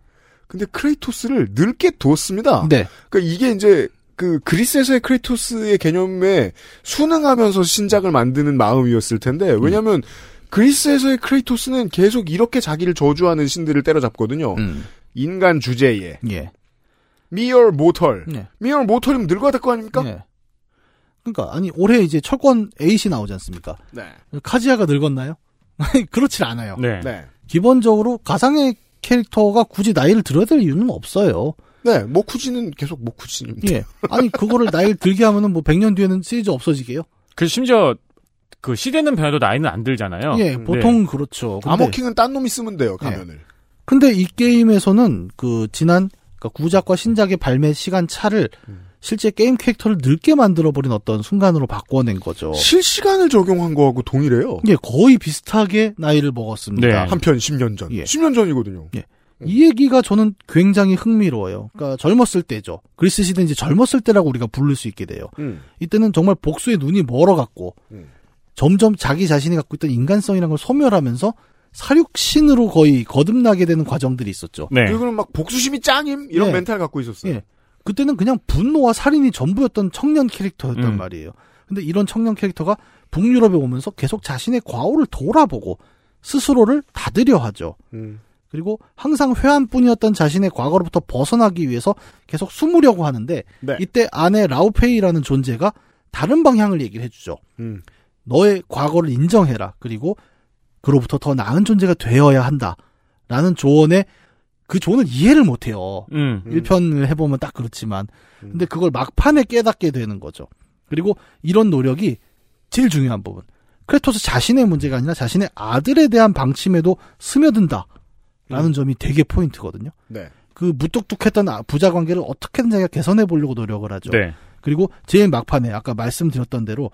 근데 크레이토스를 늙게 뒀습니다. 네. 그러니까 이게 이제 그 그리스에서의 크레이토스의 개념에 순응하면서 신작을 만드는 마음이었을 텐데 왜냐하면 그리스에서의 크레이토스는 계속 이렇게 자기를 저주하는 신들을 때려잡거든요. 음. 인간 주제에 예. Mere mortal, 네. Mere mortal이면 늙어야 될 거 아닙니까? 예. 그러니까 아니 올해 이제 철권 eight이 나오지 않습니까? 네. 카즈야가 늙었나요? 그렇지 않아요. 네. 네. 기본적으로 가상의 캐릭터가 굳이 나이를 들어야 될 이유는 없어요. 네, 모쿠지는 계속 모쿠지입니다. 예. 아니 그거를 나이를 들게 하면은 뭐 100년 뒤에는 시리즈 없어지게요? 그 심지어 그 시대는 변해도 나이는 안 들잖아요. 예, 네. 보통 그렇죠. 근데, 아머킹은 딴 놈이 쓰면 돼요, 가면을. 근데 이 게임에서는 그 지난 그러니까 구작과 신작의 발매 시간 차를 음. 실제 게임 캐릭터를 늙게 만들어버린 어떤 순간으로 바꿔낸 거죠. 실시간을 적용한 거하고 동일해요. 예, 거의 비슷하게 나이를 먹었습니다. 네. 한편 10년 전. 예. 10년 전이거든요. 예. 이 얘기가 저는 굉장히 흥미로워요. 그러니까 젊었을 때죠. 그리스 시대 이제 젊었을 때라고 우리가 부를 수 있게 돼요. 음. 이때는 정말 복수의 눈이 멀어갔고 음. 점점 자기 자신이 갖고 있던 인간성이라는 걸 소멸하면서 사육신으로 거의 거듭나게 되는 과정들이 있었죠. 네. 그리고는 막 복수심이 짱임 이런 예. 멘탈 갖고 있었어요. 예. 그때는 그냥 분노와 살인이 전부였던 청년 캐릭터였단 음. 말이에요. 근데 이런 청년 캐릭터가 북유럽에 오면서 계속 자신의 과오를 돌아보고 스스로를 다드려 하죠. 음. 그리고 항상 회한뿐이었던 자신의 과거로부터 벗어나기 위해서 계속 숨으려고 하는데 네. 이때 아내 라우페이라는 존재가 다른 방향을 얘기를 해주죠. 음. 너의 과거를 인정해라. 그리고 그로부터 더 나은 존재가 되어야 한다. 라는 조언에 그 조언을 이해를 못해요. 음. 음. 1편을 해보면 딱 그렇지만. 음. 근데 그걸 막판에 깨닫게 되는 거죠. 그리고 이런 노력이 제일 중요한 부분. 크레토스 자신의 문제가 아니라 자신의 아들에 대한 방침에도 스며든다. 라는 음. 점이 되게 포인트거든요. 네. 그 무뚝뚝했던 아- 부자 관계를 어떻게든 자기가 개선해 보려고 노력을 하죠. 네. 그리고 제일 막판에 아까 말씀드렸던 대로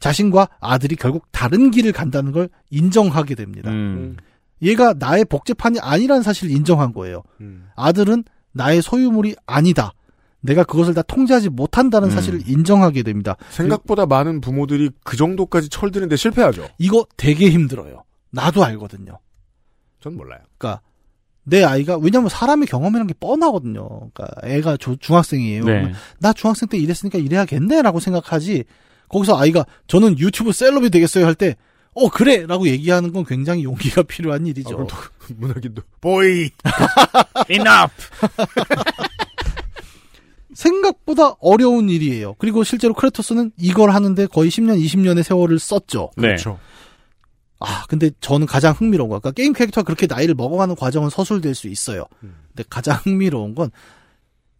자신과 아들이 결국 다른 길을 간다는 걸 인정하게 됩니다. 음. 얘가 나의 복제판이 아니라는 사실을 인정한 거예요. 음. 아들은 나의 소유물이 아니다. 내가 그것을 다 통제하지 못한다는 음. 사실을 인정하게 됩니다. 생각보다 많은 부모들이 그 정도까지 철드는데 실패하죠. 이거 되게 힘들어요. 나도 알거든요. 전 몰라요. 그러니까 내 아이가 왜냐면 사람의 경험이라는 게 뻔하거든요. 그러니까 애가 조- 중학생이에요. 네. 나 중학생 때 이랬으니까 이래야겠네라고 생각하지. 거기서 아이가 저는 유튜브 셀럽이 되겠어요 할 때 어 그래라고 얘기하는 건 굉장히 용기가 필요한 아, 일이죠. 그럼 또 문학인도 보이. Enough. 생각보다 어려운 일이에요. 그리고 실제로 크레토스는 이걸 하는데 거의 10년, 20년의 세월을 썼죠. 네. 그렇죠. 아, 근데 저는 가장 흥미로운 거. 그러니까 게임 캐릭터가 그렇게 나이를 먹어가는 과정은 서술될 수 있어요. 음. 근데 가장 흥미로운 건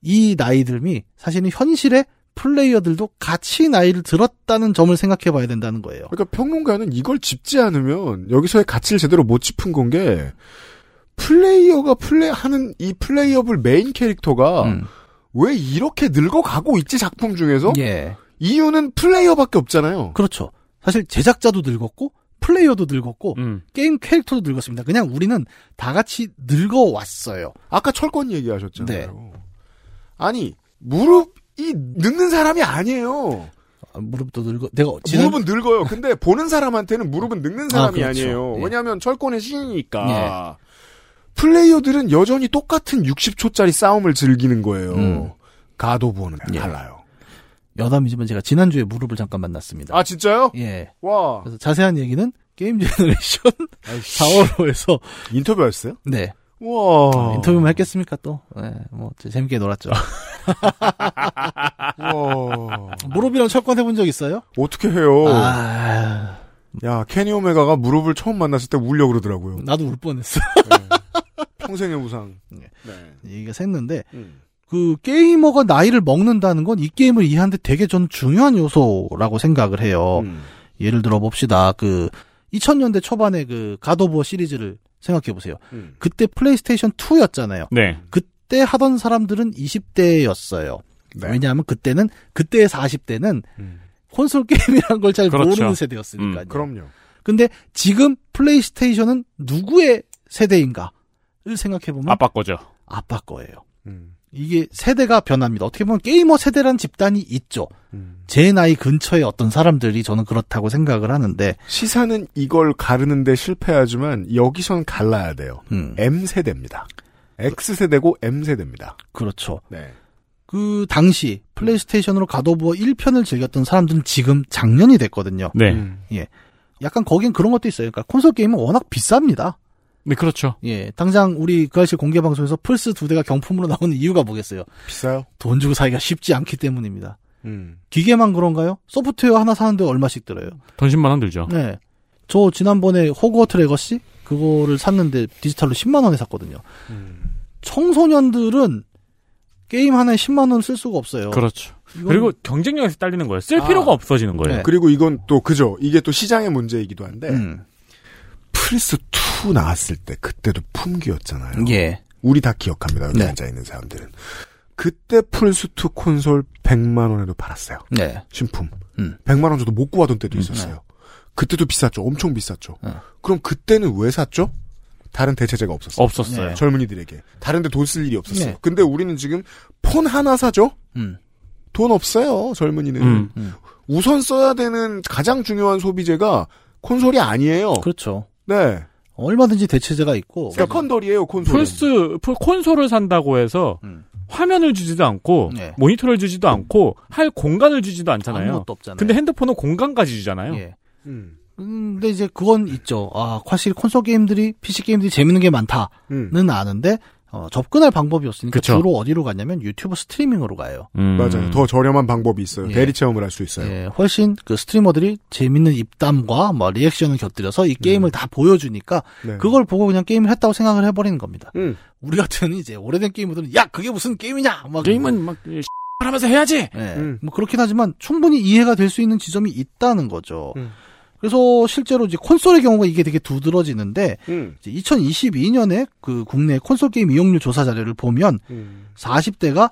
이 나이들이 사실은 현실의 플레이어들도 같이 나이를 들었다는 점을 생각해 봐야 된다는 거예요. 그러니까 평론가는 이걸 짚지 않으면 여기서의 가치를 제대로 못 짚은 건 게 플레이어가 플레이하는 이 playable 메인 캐릭터가 음. 왜 이렇게 늙어가고 있지 작품 중에서 예. 이유는 플레이어밖에 없잖아요. 그렇죠. 사실 제작자도 늙었고 플레이어도 늙었고 음. 게임 캐릭터도 늙었습니다. 그냥 우리는 다 같이 늙어왔어요. 아까 철권 얘기하셨잖아요. 네. 아니 무릎 이 늙는 사람이 아니에요. 아, 무릎도 늙어. 내가 지난 무릎은 늙어요. 근데 보는 사람한테는 무릎은 늙는 사람이 아, 아, 그렇죠. 니에요 예. 왜냐하면 철권의 신이니까. 플레이어들은 여전히 똑같은 60초짜리 싸움을 즐기는 거예요. 음. God of War는 예. 달라요. 여담이지만 제가 지난주에 무릎을 잠깐 만났습니다. 아 진짜요? 예. 와 그래서 자세한 얘기는 게임 제너레이션 4월호에서 인터뷰였어요? 네. 와 아, 인터뷰만 했겠습니까 또? 네, 뭐 재밌게 놀았죠. 와 무릎이랑 철권 해본 적 있어요? 어떻게 해요? 아, 야, 케니 오메가가 무릎을 처음 만났을 때 울려 그러더라고요. 나도 울 뻔했어. 평생의 우상. 네. 네. 얘기가 샜는데 음. 그 게이머가 나이를 먹는다는 건 이 게임을 이해하는데 되게 전 중요한 요소라고 생각을 해요. 음. 예를 들어 봅시다. 그 2000년대 초반에 그 가도버 시리즈를 생각해 보세요. 음. 그때 플레이스테이션 2였잖아요. 네. 그 때 하던 사람들은 20대였어요. 네. 왜냐하면 그때는 그때의 40대는 음. 콘솔 게임이라는 걸잘 그렇죠. 모르는 세대였으니까요. 음, 그럼요. 근데 지금 플레이스테이션은 누구의 세대인가를 생각해 보면 아빠 거죠. 아빠 거예요. 음. 이게 세대가 변합니다. 어떻게 보면 게이머 세대란 집단이 있죠. 음. 제 나이 근처에 어떤 사람들이 저는 그렇다고 생각을 하는데 시사는 이걸 가르는데 실패하지만 여기선 갈라야 돼요. 음, M세대입니다. X세대고 M세대입니다. 그렇죠. 네. 그 당시 플레이스테이션으로 God of War 1편을 즐겼던 사람들은 지금 장년이 됐거든요. 네. 음. 약간 거긴 그런 것도 있어요. 그러니까 콘솔 게임은 워낙 비쌉니다. 네, 그렇죠. 예, 당장 우리 그 아실 공개 방송에서 플스 두 대가 경품으로 나오는 이유가 뭐겠어요? 비싸요? 돈 주고 사기가 쉽지 않기 때문입니다. 음. 기계만 그런가요? 소프트웨어 하나 사는데 얼마씩 들어요? 돈 10만 원 들죠. 네. 저 지난번에 Hogwarts Legacy 그거를 샀는데 디지털로 10만 원에 샀거든요. 음. 청소년들은 게임 하나에 10만 원 쓸 수가 없어요. 그렇죠. 이건- 그리고 경쟁력에서 딸리는 거예요. 쓸 아. 필요가 없어지는 거예요. 네. 그리고 이건 또 그죠. 이게 또 시장의 문제이기도 한데 음. 플스 2 나왔을 때 그때도 품귀였잖아요. 예. 우리 다 기억합니다. 여기 네. 앉아 있는 사람들은. 그때 플스 2 콘솔 100만 원에도 팔았어요. 네. 신품. 음. 100만 원 줘도 못 구하던 때도 있었어요. 그때도 비쌌죠. 엄청 비쌌죠. 네. 그럼 그때는 왜 샀죠? 다른 대체제가 없었어요. 없었어요. 네. 젊은이들에게. 다른데 돈 쓸 일이 없었어요. 네. 근데 우리는 지금 폰 하나 사죠? 음. 돈 없어요. 젊은이는. 음. 음. 우선 써야 되는 가장 중요한 소비재가 콘솔이 아니에요. 그렇죠. 네. 얼마든지 대체제가 있고. secondary예요, 콘솔. 플스 플- 콘솔을 산다고 해서 음. 화면을 주지도 않고 네. 모니터를 주지도 않고 할 공간을 주지도 않잖아요. 아무것도 없잖아요. 근데 핸드폰은 공간까지 주잖아요. 예. 음. 음, 근데 이제 그건 있죠. 아, 확실히 콘솔 게임들이, PC 게임들이 재밌는 게 많다는 음. 아는데, 어, 접근할 방법이 없으니까 그쵸. 주로 어디로 갔냐면 유튜브 스트리밍으로 가요. 음. 맞아요. 더 저렴한 방법이 있어요. 예. 대리 체험을 할 수 있어요. 예, 훨씬 그 스트리머들이 재밌는 입담과 뭐 리액션을 곁들여서 이 게임을 다 보여주니까 네. 그걸 보고 그냥 게임을 했다고 생각을 해버리는 겁니다. 음. 우리 같은 이제 오래된 게이머들은 야 그게 무슨 게임이냐 막 게임은 막 하면서 해야지. 예, 음. 뭐 그렇긴 하지만 충분히 이해가 될 수 있는 지점이 있다는 거죠. 음. 그래서 실제로 이제 콘솔의 경우가 이게 되게 두드러지는데 음. 2022년에 그 국내 콘솔 게임 이용률 조사 자료를 보면 음. 40대가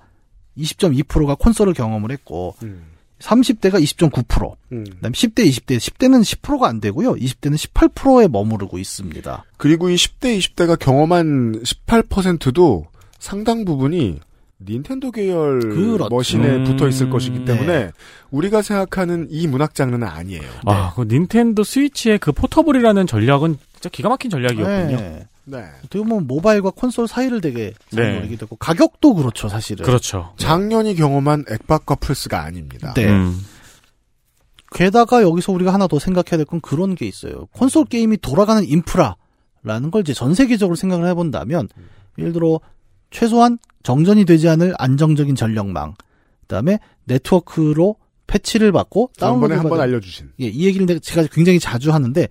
20.2%가 콘솔을 경험을 했고 음. 30대가 20.9%, 음. 그다음 10대, 20대, 10대는 10%가 안 되고요. 20대는 18%에 머무르고 있습니다. 그리고 이 10대, 20대가 경험한 18%도 상당 부분이 닌텐도 계열 그렇죠. 머신에 음. 붙어 있을 것이기 때문에 네. 우리가 생각하는 이 문학 장르는 아니에요. 아, 그 닌텐도 스위치의 그 포터블이라는 전략은 진짜 기가 막힌 전략이었군요. 네. 네. 어떻게 보면 모바일과 콘솔 사이를 되게 잘 네. 노리기도 하고 가격도 그렇죠, 사실은. 그렇죠. 작년이 경험한 액박과 플스가 아닙니다. 네. 음. 게다가 여기서 우리가 하나 더 생각해야 될 건 그런 게 있어요. 콘솔 게임이 돌아가는 인프라라는 걸 이제 전 세계적으로 생각을 해본다면, 예를 들어, 최소한 정전이 되지 않을 안정적인 전력망, 그 다음에 네트워크로 패치를 받고, 다음번에 다운로드를 한번 받은- 알려주신. 예, 이 얘기를 내가 제가 굉장히 자주 하는데,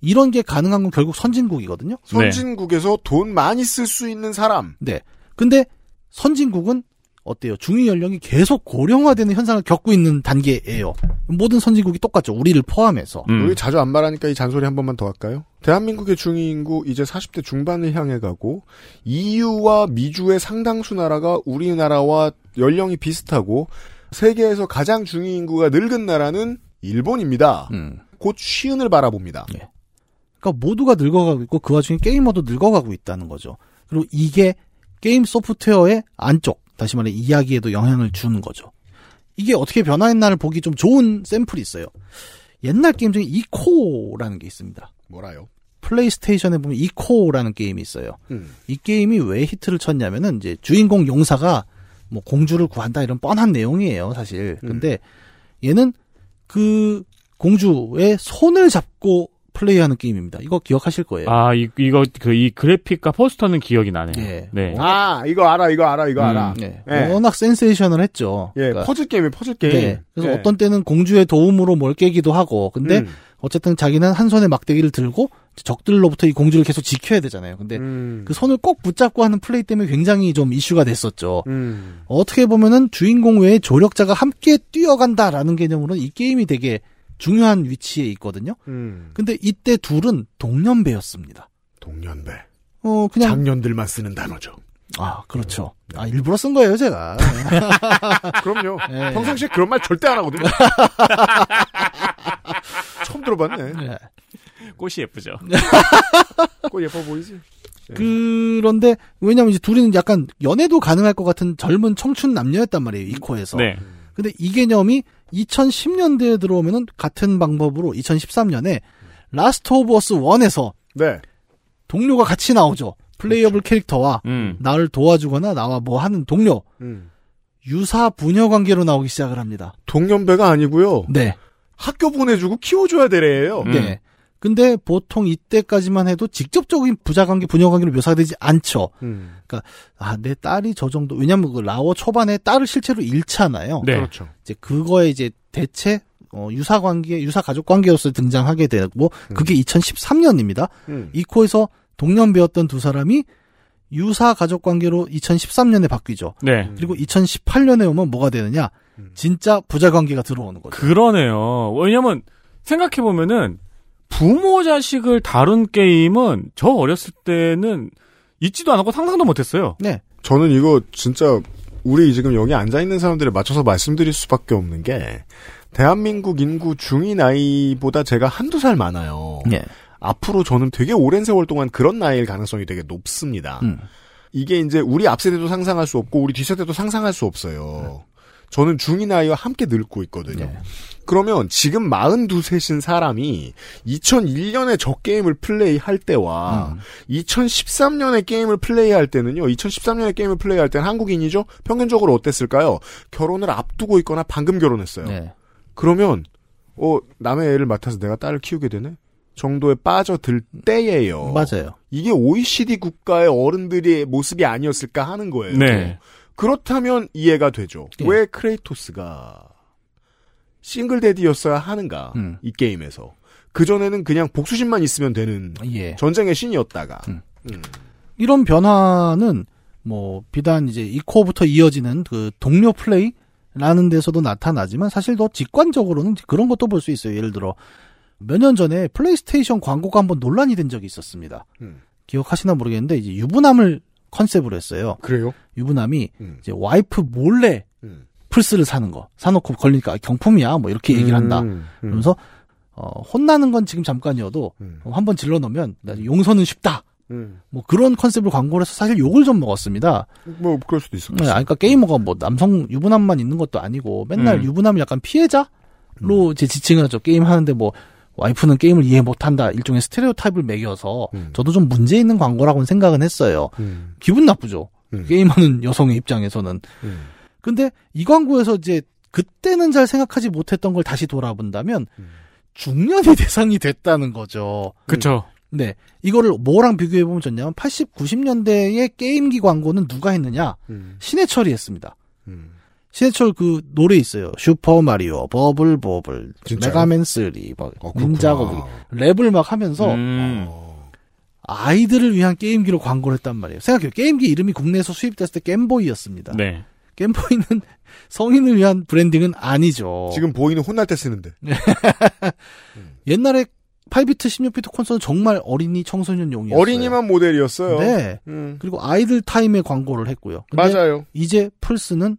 이런 게 가능한 건 결국 선진국이거든요. 선진국에서 돈 많이 쓸 수 있는 사람. 네. 근데 선진국은 어때요? 중위 연령이 계속 고령화되는 현상을 겪고 있는 단계예요. 모든 선진국이 똑같죠. 우리를 포함해서. 음. 우리 자주 안 말하니까 이 잔소리 한 번만 더 할까요? 대한민국의 중위 인구 이제 40대 중반을 향해 가고 EU와 미주의 상당수 나라가 우리나라와 연령이 비슷하고 세계에서 가장 중위 인구가 늙은 나라는 일본입니다. 음. 곧 쉬운을 바라봅니다. 그러니까 모두가 늙어가고 있고 그 와중에 게이머도 늙어가고 있다는 거죠. 그리고 이게 게임 소프트웨어의 안쪽, 다시 말해 이야기에도 영향을 주는 거죠. 이게 어떻게 변화했나를 보기 좀 좋은 샘플이 있어요. 옛날 게임 중에 이코라는 게 있습니다. 뭐라요? 플레이스테이션에 보면 이코라는 게임이 있어요. 음. 이 게임이 왜 히트를 쳤냐면은 이제 주인공 용사가 뭐 공주를 구한다 이런 뻔한 내용이에요, 사실. 근데 얘는 그 공주의 손을 잡고 플레이하는 게임입니다. 이거 기억하실 거예요. 아, 이, 이거, 그, 이 그래픽과 포스터는 기억이 나네요. 예. 네. 아, 이거 알아, 이거 알아, 이거 음. 알아. 네. 예. 워낙 센세이션을 했죠. 예, 그러니까 퍼즐 게임이 퍼즐 게임. 네. 그래서 예. 어떤 때는 공주의 도움으로 뭘 깨기도 하고, 근데 음. 어쨌든 자기는 한 손에 막대기를 들고 적들로부터 이 공주를 계속 지켜야 되잖아요. 근데 음. 그 손을 꼭 붙잡고 하는 플레이 때문에 굉장히 좀 이슈가 됐었죠. 음. 어떻게 보면은 주인공 외에 조력자가 함께 뛰어간다라는 개념으로는 이 게임이 되게 중요한 위치에 있거든요. 음. 근데 이때 둘은 동년배였습니다. 동년배. 어, 그냥. 장년들만 쓰는 단어죠. 아, 그렇죠. 아, 일부러 쓴 거예요, 제가. 그럼요. 예. 평상시에 그런 말 절대 안 하거든요. 처음 들어봤네. 네. 꽃이 예쁘죠. 꽃 예뻐 보이지? 그런데, 왜냐면 이제 둘이는 약간 연애도 가능할 것 같은 젊은 청춘 남녀였단 말이에요, 이코에서. 네. 근데 이 개념이 2010년대에 들어오면은 같은 방법으로 2013년에 Last of Us 1에서 네. 동료가 같이 나오죠. playable 캐릭터와 음. 나를 도와주거나 나와 뭐 하는 동료. 음. 유사 부녀 관계로 나오기 시작을 합니다. 동년배가 아니고요. 네. 학교 보내주고 키워줘야 되래요. 음. 네. 근데 보통 이때까지만 해도 직접적인 부자 관계, 부녀 관계로 묘사되지 않죠. 음. 그러니까 아, 내 딸이 저 정도 왜냐면 그 라오 초반에 딸을 실제로 잃잖아요. 네. 그렇죠. 이제 그거에 이제 대체 어, 유사 관계, 유사 가족 관계로서 등장하게 되고 그게 2013년입니다. 음. 이코에서 동년배였던 두 사람이 유사 가족 관계로 2013년에 바뀌죠. 네. 그리고 2018년에 오면 뭐가 되느냐? 진짜 부자 관계가 들어오는 거죠. 그러네요. 왜냐면, 생각해 보면은, 부모 자식을 다룬 게임은 저 어렸을 때는 있지도 않았고 상상도 못했어요. 네. 저는 이거 진짜 우리 지금 여기 앉아 있는 사람들에 맞춰서 말씀드릴 수밖에 없는 게 대한민국 인구 중위 나이보다 제가 한두 살 많아요. 네. 앞으로 저는 되게 오랜 세월 동안 그런 나이일 가능성이 되게 높습니다. 음. 이게 이제 우리 앞세대도 상상할 수 없고 우리 뒷세대도 상상할 수 없어요. 저는 중위 나이와 함께 늙고 있거든요. 네. 그러면 지금 42 세신 사람이 2001년에 저 게임을 플레이할 때와 음. 2013년에 게임을 플레이할 때는요. 2013년에 게임을 플레이할 때는 한국인이죠. 평균적으로 어땠을까요? 결혼을 앞두고 있거나 방금 결혼했어요. 네. 그러면 어 남의 애를 맡아서 내가 딸을 키우게 되네 정도에 빠져들 때예요. 맞아요. 이게 OECD 국가의 어른들의 모습이 아니었을까 하는 거예요. 네. 그렇다면 이해가 되죠. 예. 왜 크레이토스가 싱글 데디였어야 하는가 음. 이 게임에서 그 전에는 그냥 복수심만 있으면 되는 예. 전쟁의 신이었다가 음. 음. 이런 변화는 뭐 비단 이제 이코부터 이어지는 그 동료 플레이 라는 데서도 나타나지만 사실 더 직관적으로는 그런 것도 볼 수 있어요. 예를 들어 몇 년 전에 플레이스테이션 광고가 한번 논란이 된 적이 있었습니다. 음. 기억하시나 모르겠는데 이제 유부남을 컨셉으로 했어요. 그래요? 유부남이 음. 이제 와이프 몰래 음. 플스를 사는 거 사놓고 걸리니까 경품이야 뭐 이렇게 얘기를 한다. 음, 음. 그러면서 어, 혼나는 건 지금 잠깐이어도 음. 어, 한번 질러 놓으면 용서는 쉽다. 음. 뭐 그런 컨셉을 광고를 해서 사실 욕을 좀 먹었습니다. 뭐 그럴 수도 있을 것 네, 같아요. 그러니까 게이머가 뭐 남성 유부남만 있는 것도 아니고 맨날 음. 유부남을 약간 피해자로 이제 지칭을 하죠. 게임 하는데 뭐 와이프는 게임을 이해 못한다 일종의 스테레오 타입을 매겨서 음. 저도 좀 문제 있는 광고라고는 생각은 했어요. 음. 기분 나쁘죠. 음. 게임하는 여성의 입장에서는. 음. 근데 이 광고에서 이제 그때는 잘 생각하지 못했던 걸 다시 돌아본다면 음. 중년이 대상이 됐다는 거죠. 그쵸. 네. 이거를 뭐랑 비교해 보면 좋냐면 80, 90년대의 게임기 광고는 누가 했느냐? 음. 신해철이 했습니다. 음. 신해철 그 노래 있어요. 슈퍼 마리오, 버블 버블, 진짜요? 메가맨 3, 뭐 어. 닌자 거북이 랩을 막 하면서 음. 어. 아이들을 위한 게임기로 광고를 했단 말이에요. 생각해요. 게임기 이름이 국내에서 수입됐을 때 겜보이였습니다. 네. 겜보이는 성인을 위한 branding은 아니죠. 지금 보이는 혼날 때 쓰는데. 옛날에 8비트, 16비트 콘솔은 정말 어린이 청소년용이었어요. 어린이만 모델이었어요. 네. 음. 그리고 아이들 타임의 광고를 했고요. 근데 맞아요. 이제 플스는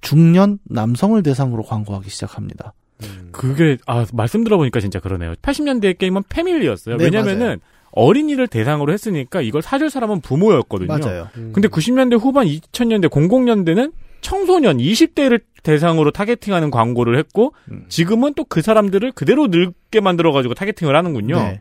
중년 남성을 대상으로 광고하기 시작합니다. 음. 그게, 아, 말씀 들어보니까 진짜 그러네요. 80년대 게임은 family였어요. 네, 왜냐면은, 맞아요. 어린이를 대상으로 했으니까 이걸 사줄 사람은 부모였거든요. 맞아요. 음. 근데 90년대 후반 2000년대 00년대는 청소년 20대를 대상으로 targeting하는 광고를 했고 음. 지금은 또 그 사람들을 그대로 늙게 만들어 가지고 targeting을 하는군요. 네.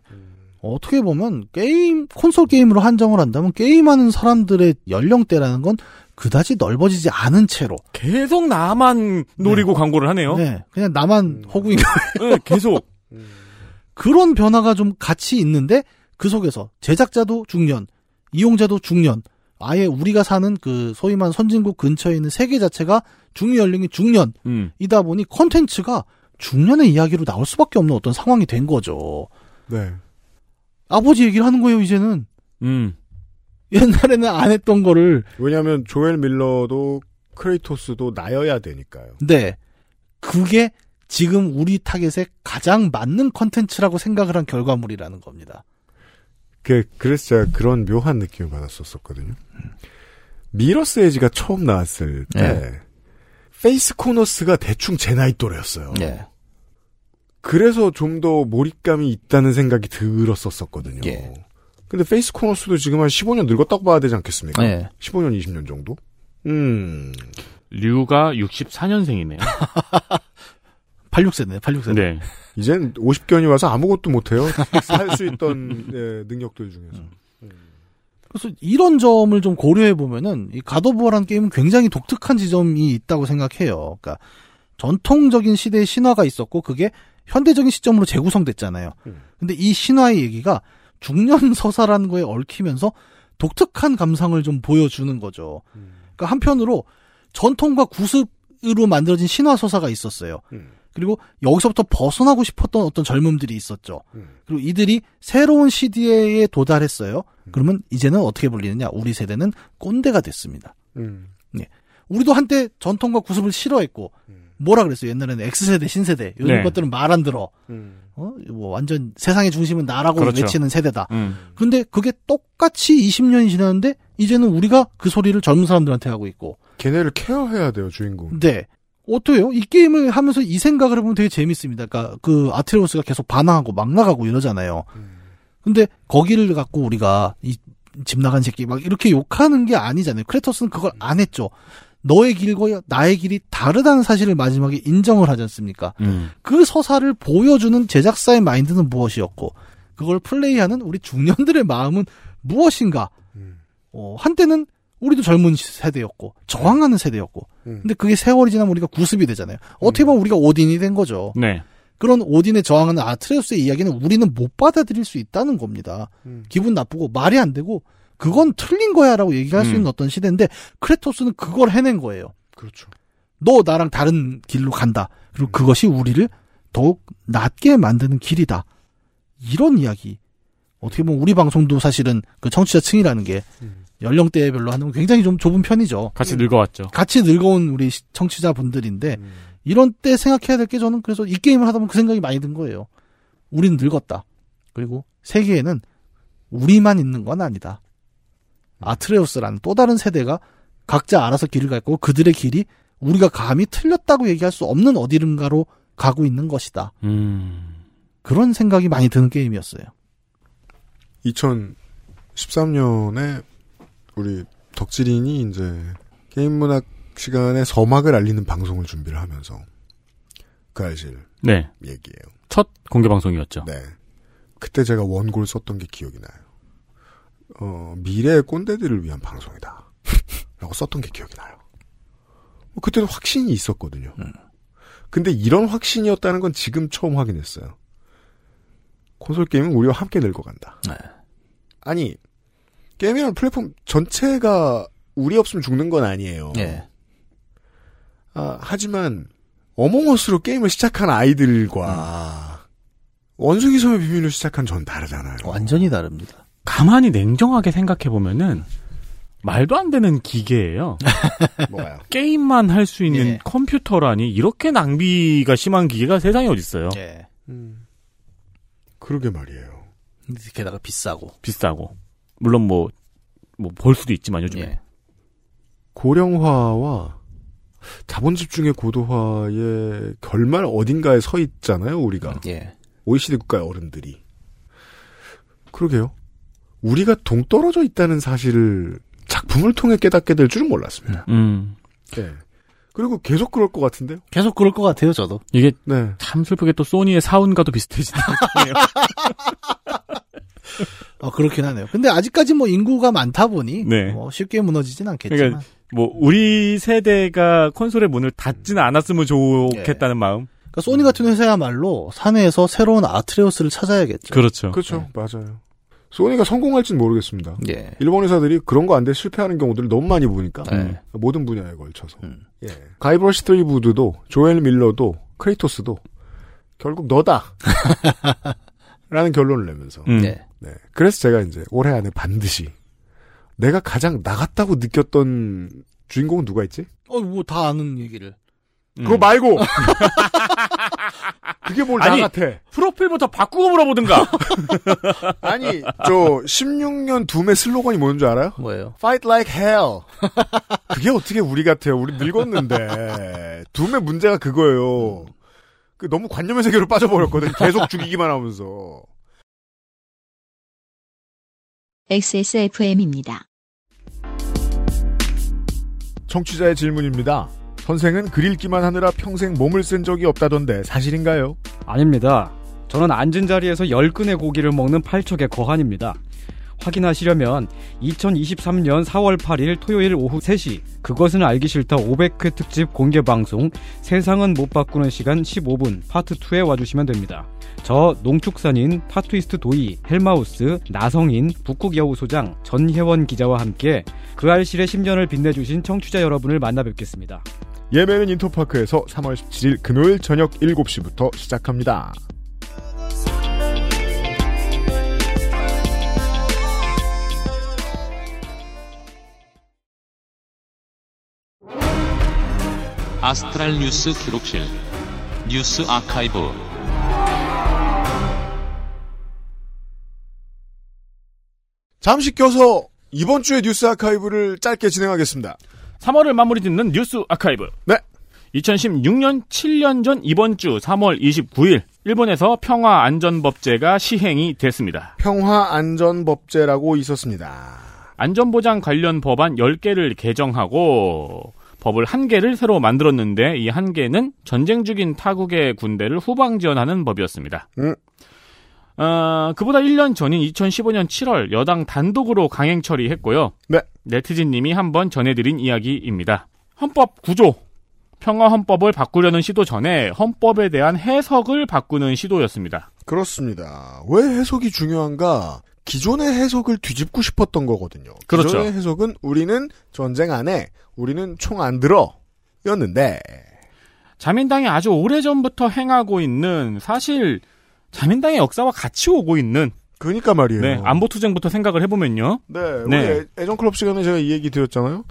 어떻게 보면 게임 콘솔 게임으로 한정을 한다면 게임하는 사람들의 연령대라는 건 그다지 넓어지지 않은 채로 계속 나만 노리고 광고를 하네요. 네, 그냥 나만 음. 호구인 거예요. 네, 계속. 그런 변화가 좀 같이 있는데 그 속에서 제작자도 중년, 이용자도 중년, 아예 우리가 사는 그 소위 말 선진국 근처에 있는 세계 자체가 중위 연령이 중년이다 음. 보니 컨텐츠가 중년의 이야기로 나올 수밖에 없는 어떤 상황이 된 거죠. 네. 아버지 얘기를 하는 거예요, 이제는. 음. 옛날에는 안 했던 거를. 왜냐하면 조엘 밀러도 크레이토스도 나여야 되니까요. 네. 그게 지금 우리 타겟에 가장 맞는 컨텐츠라고 생각을 한 결과물이라는 겁니다. 그, 그래서 제가 그런 묘한 느낌을 받았었거든요. Mirror's Edge가 처음 나왔을 때, 네. 페이스 코너스가 대충 제 나이 또래였어요. 예. 그래서 좀 더 몰입감이 있다는 생각이 들었었거든요. 예. 근데 페이스 코너스도 지금 한 15년 늙었다고 봐야 되지 않겠습니까? 예. 15년, 20년 정도? 음. 류가 64년생이네요. 86세네, 86세. 네. 이젠 50견이 와서 아무것도 못해요. 살수 있던 예, 능력들 중에서. 그래서 이런 점을 좀 고려해 보면은 이 God of War라는 게임은 굉장히 독특한 지점이 있다고 생각해요. 그러니까 전통적인 시대의 신화가 있었고 그게 현대적인 시점으로 재구성됐잖아요. 근데 이 신화의 얘기가 중년 서사라는 거에 얽히면서 독특한 감상을 좀 보여주는 거죠. 그러니까 한편으로 전통과 구습으로 만들어진 신화 서사가 있었어요. 그리고 여기서부터 벗어나고 싶었던 어떤 젊음들이 있었죠. 그리고 이들이 새로운 시대에 도달했어요. 그러면 이제는 어떻게 불리느냐? 우리 세대는 꼰대가 됐습니다. 음. 네. 우리도 한때 전통과 구습을 싫어했고 뭐라 그랬어요? 옛날에는 X세대, 신세대. 요즘 네. 것들은 말 안 들어. 음. 어? 뭐 완전 세상의 중심은 나라고 그렇죠. 외치는 세대다. 음. 근데 그게 똑같이 20년이 지났는데 이제는 우리가 그 소리를 젊은 사람들한테 하고 있고. 걔네를 케어해야 돼요, 주인공. 네. 어때요? 이 게임을 하면서 이 생각을 해보면 되게 재밌습니다. 그러니까 그 아트레우스가 계속 반항하고 막 나가고 이러잖아요. 근데 거기를 갖고 우리가 이 집 나간 새끼 막 이렇게 욕하는 게 아니잖아요. 크레토스는 그걸 안 했죠. 너의 길과 나의 길이 다르다는 사실을 마지막에 인정을 하지 않습니까? 음. 그 서사를 보여주는 제작사의 마인드는 무엇이었고 그걸 플레이하는 우리 중년들의 마음은 무엇인가? 어, 한때는 우리도 젊은 세대였고 저항하는 세대였고 근데 그게 세월이 지나면 우리가 구습이 되잖아요. 어떻게 보면 우리가 오딘이 된 거죠. 네. 그런 오딘에 저항하는 아트레우스의 이야기는 우리는 못 받아들일 수 있다는 겁니다. 기분 나쁘고 말이 안 되고 그건 틀린 거야라고 얘기할 수 음. 있는 어떤 시대인데 크레토스는 그걸 해낸 거예요. 그렇죠. 너 나랑 다른 길로 간다. 그리고 그것이 우리를 더욱 낫게 만드는 길이다. 이런 이야기. 어떻게 보면 우리 방송도 사실은 그 청취자층이라는 게 연령대별로 하는 건 굉장히 좀 좁은 편이죠. 같이 늙어왔죠. 같이 늙어온 우리 시- 청취자분들인데 이런 때 생각해야 될 게 저는 그래서 이 게임을 하다 보면 그 생각이 많이 든 거예요. 우린 늙었다. 그리고 세계에는 우리만 있는 건 아니다. 아트레우스라는 또 다른 세대가 각자 알아서 길을 갈 거고 그들의 길이 우리가 감히 틀렸다고 얘기할 수 없는 어디론가로 가고 있는 것이다. 음. 그런 생각이 많이 드는 게임이었어요. 2013년에 우리 덕질인이 이제 게임 문학 시간에 서막을 알리는 방송을 준비를 하면서 그 알실 네. 얘기예요. 첫 공개 방송이었죠. 네. 그때 제가 원고를 썼던 게 기억이 나요. 어, 미래의 꼰대들을 위한 방송이다. 라고 썼던 게 기억이 나요. 뭐 그때도 확신이 있었거든요. 근데 이런 확신이었다는 건 지금 처음 확인했어요. 콘솔 게임은 우리와 함께 늙어간다. 아니, 게임이라는 플랫폼 전체가 우리 없으면 죽는 건 아니에요. 예. 아, 하지만 어몽어스로 게임을 시작한 아이들과 원숭이 섬의 비밀로 시작한 전 다르잖아요. 완전히 다릅니다. 가만히 냉정하게 생각해 보면은 말도 안 되는 기계예요. 뭐가요? 게임만 할 수 있는 예. 컴퓨터라니 이렇게 낭비가 심한 기계가 세상에 어디 있어요? 예. 그러게 말이에요. 게다가 비싸고. 비싸고 물론 뭐 뭐 볼 수도 있지만 요즘에 예. 고령화와 자본 집중의 고도화의 결말 어딘가에 서 있잖아요, 우리가. 예. OECD 국가의 어른들이. 그러게요. 우리가 동떨어져 있다는 사실을 작품을 통해 깨닫게 될 줄은 몰랐습니다. 음. 네. 그리고 계속 그럴 것 같은데요? 계속 그럴 것 같아요, 저도. 이게 네. 참 슬프게 또 소니의 사운과도 비슷해지네요. 어, 그렇긴 하네요. 근데 아직까지 뭐 인구가 많다 보니 네. 뭐 쉽게 무너지진 않겠지만. 그러니까 뭐 우리 세대가 콘솔의 문을 닫지는 않았으면 좋겠다는 마음. 그러니까 소니 같은 회사야말로 사내에서 새로운 아트레우스를 찾아야겠죠. 그렇죠. 그렇죠. 맞아요. 소니가 성공할지는 모르겠습니다. 예. 일본 회사들이 그런 거 안 돼 실패하는 경우들을 너무 많이 보니까 네. 모든 분야에 걸쳐서 예. 가이브러시 트리부드도 조엘 밀러도 크레이토스도 결국 너다 라는 결론을 내면서 음. 네. 네. 그래서 제가 이제 올해 안에 반드시 내가 가장 나갔다고 느꼈던 주인공은 누가 있지? 어, 뭐 다 아는 얘기를. 그거 말고 그게 뭘 아니, 나 같아? 프로필부터 바꾸고 물어보든가. 아니 저 16년 둠의 슬로건이 뭔 줄 알아요? 뭐예요? Fight like hell. 그게 어떻게 우리 같아요? 우리 늙었는데 둠의 문제가 그거예요. 그 너무 관념의 세계로 빠져버렸거든. 계속 죽이기만 하면서. XSFM입니다. 청취자의 질문입니다. 선생은 글 읽기만 하느라 평생 몸을 쓴 적이 없다던데 사실인가요? 아닙니다. 저는 앉은 자리에서 10근의 고기를 먹는 팔척의 거한입니다. 확인하시려면 2023년 4월 8일 토요일 오후 3시 그것은 알기 싫다 500회 특집 공개 방송 세상은 못 바꾸는 시간 15분 파트 2에 와주시면 됩니다. 저 농축산인 타투이스트 도이, 헬마우스, 나성인, 북극여우 소장, 전혜원 기자와 함께 그 알실의 10년을 빛내주신 청취자 여러분을 만나 뵙겠습니다. 예매는 인터파크에서 3월 17일 금요일 저녁 7시부터 시작합니다. 아스트랄 뉴스 기록실 뉴스 아카이브 잠시 껴서 이번 주의 뉴스 아카이브를 짧게 진행하겠습니다. 3월을 마무리 짓는 뉴스 아카이브. 네. 2016년 7년 전 이번 주 3월 29일 일본에서 평화안전법제가 시행이 됐습니다. 평화안전법제라고 있었습니다. 안전보장 관련 법안 10개를 개정하고 법을 한 개를 새로 만들었는데 이 한 개는 전쟁 중인 타국의 군대를 후방 지원하는 법이었습니다. 음. 어, 그보다 1년 전인 2015년 7월 여당 단독으로 강행 처리했고요. 네. 네티즌님이 한번 전해드린 이야기입니다. 헌법 구조. 평화 헌법을 바꾸려는 시도 전에 헌법에 대한 해석을 바꾸는 시도였습니다. 그렇습니다. 왜 해석이 중요한가? 기존의 해석을 뒤집고 싶었던 거거든요. 그렇죠. 기존의 해석은 우리는 전쟁 안에 우리는 총 안 들어 였는데 자민당이 아주 오래 전부터 행하고 있는 사실 자민당의 역사와 같이 오고 있는 그러니까 말이에요. 네, 안보 투쟁부터 생각을 해보면요. 네, 우리 애- 애정 클럽 시간에 제가 이 얘기 드렸잖아요.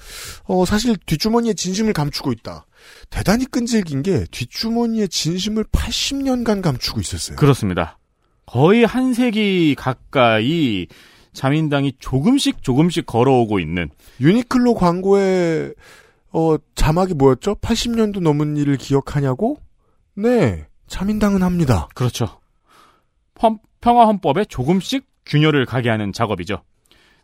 어, 사실 뒷주머니에 진심을 감추고 있다. 대단히 끈질긴 게 뒷주머니에 진심을 80년간 감추고 있었어요. 그렇습니다. 거의 한 세기 가까이 자민당이 조금씩 조금씩 걸어오고 있는 유니클로 광고에 어, 자막이 뭐였죠? 80년도 넘은 일을 기억하냐고? 네, 자민당은 합니다. 그렇죠. 헌- 평화헌법에 조금씩 균열을 가게 하는 작업이죠.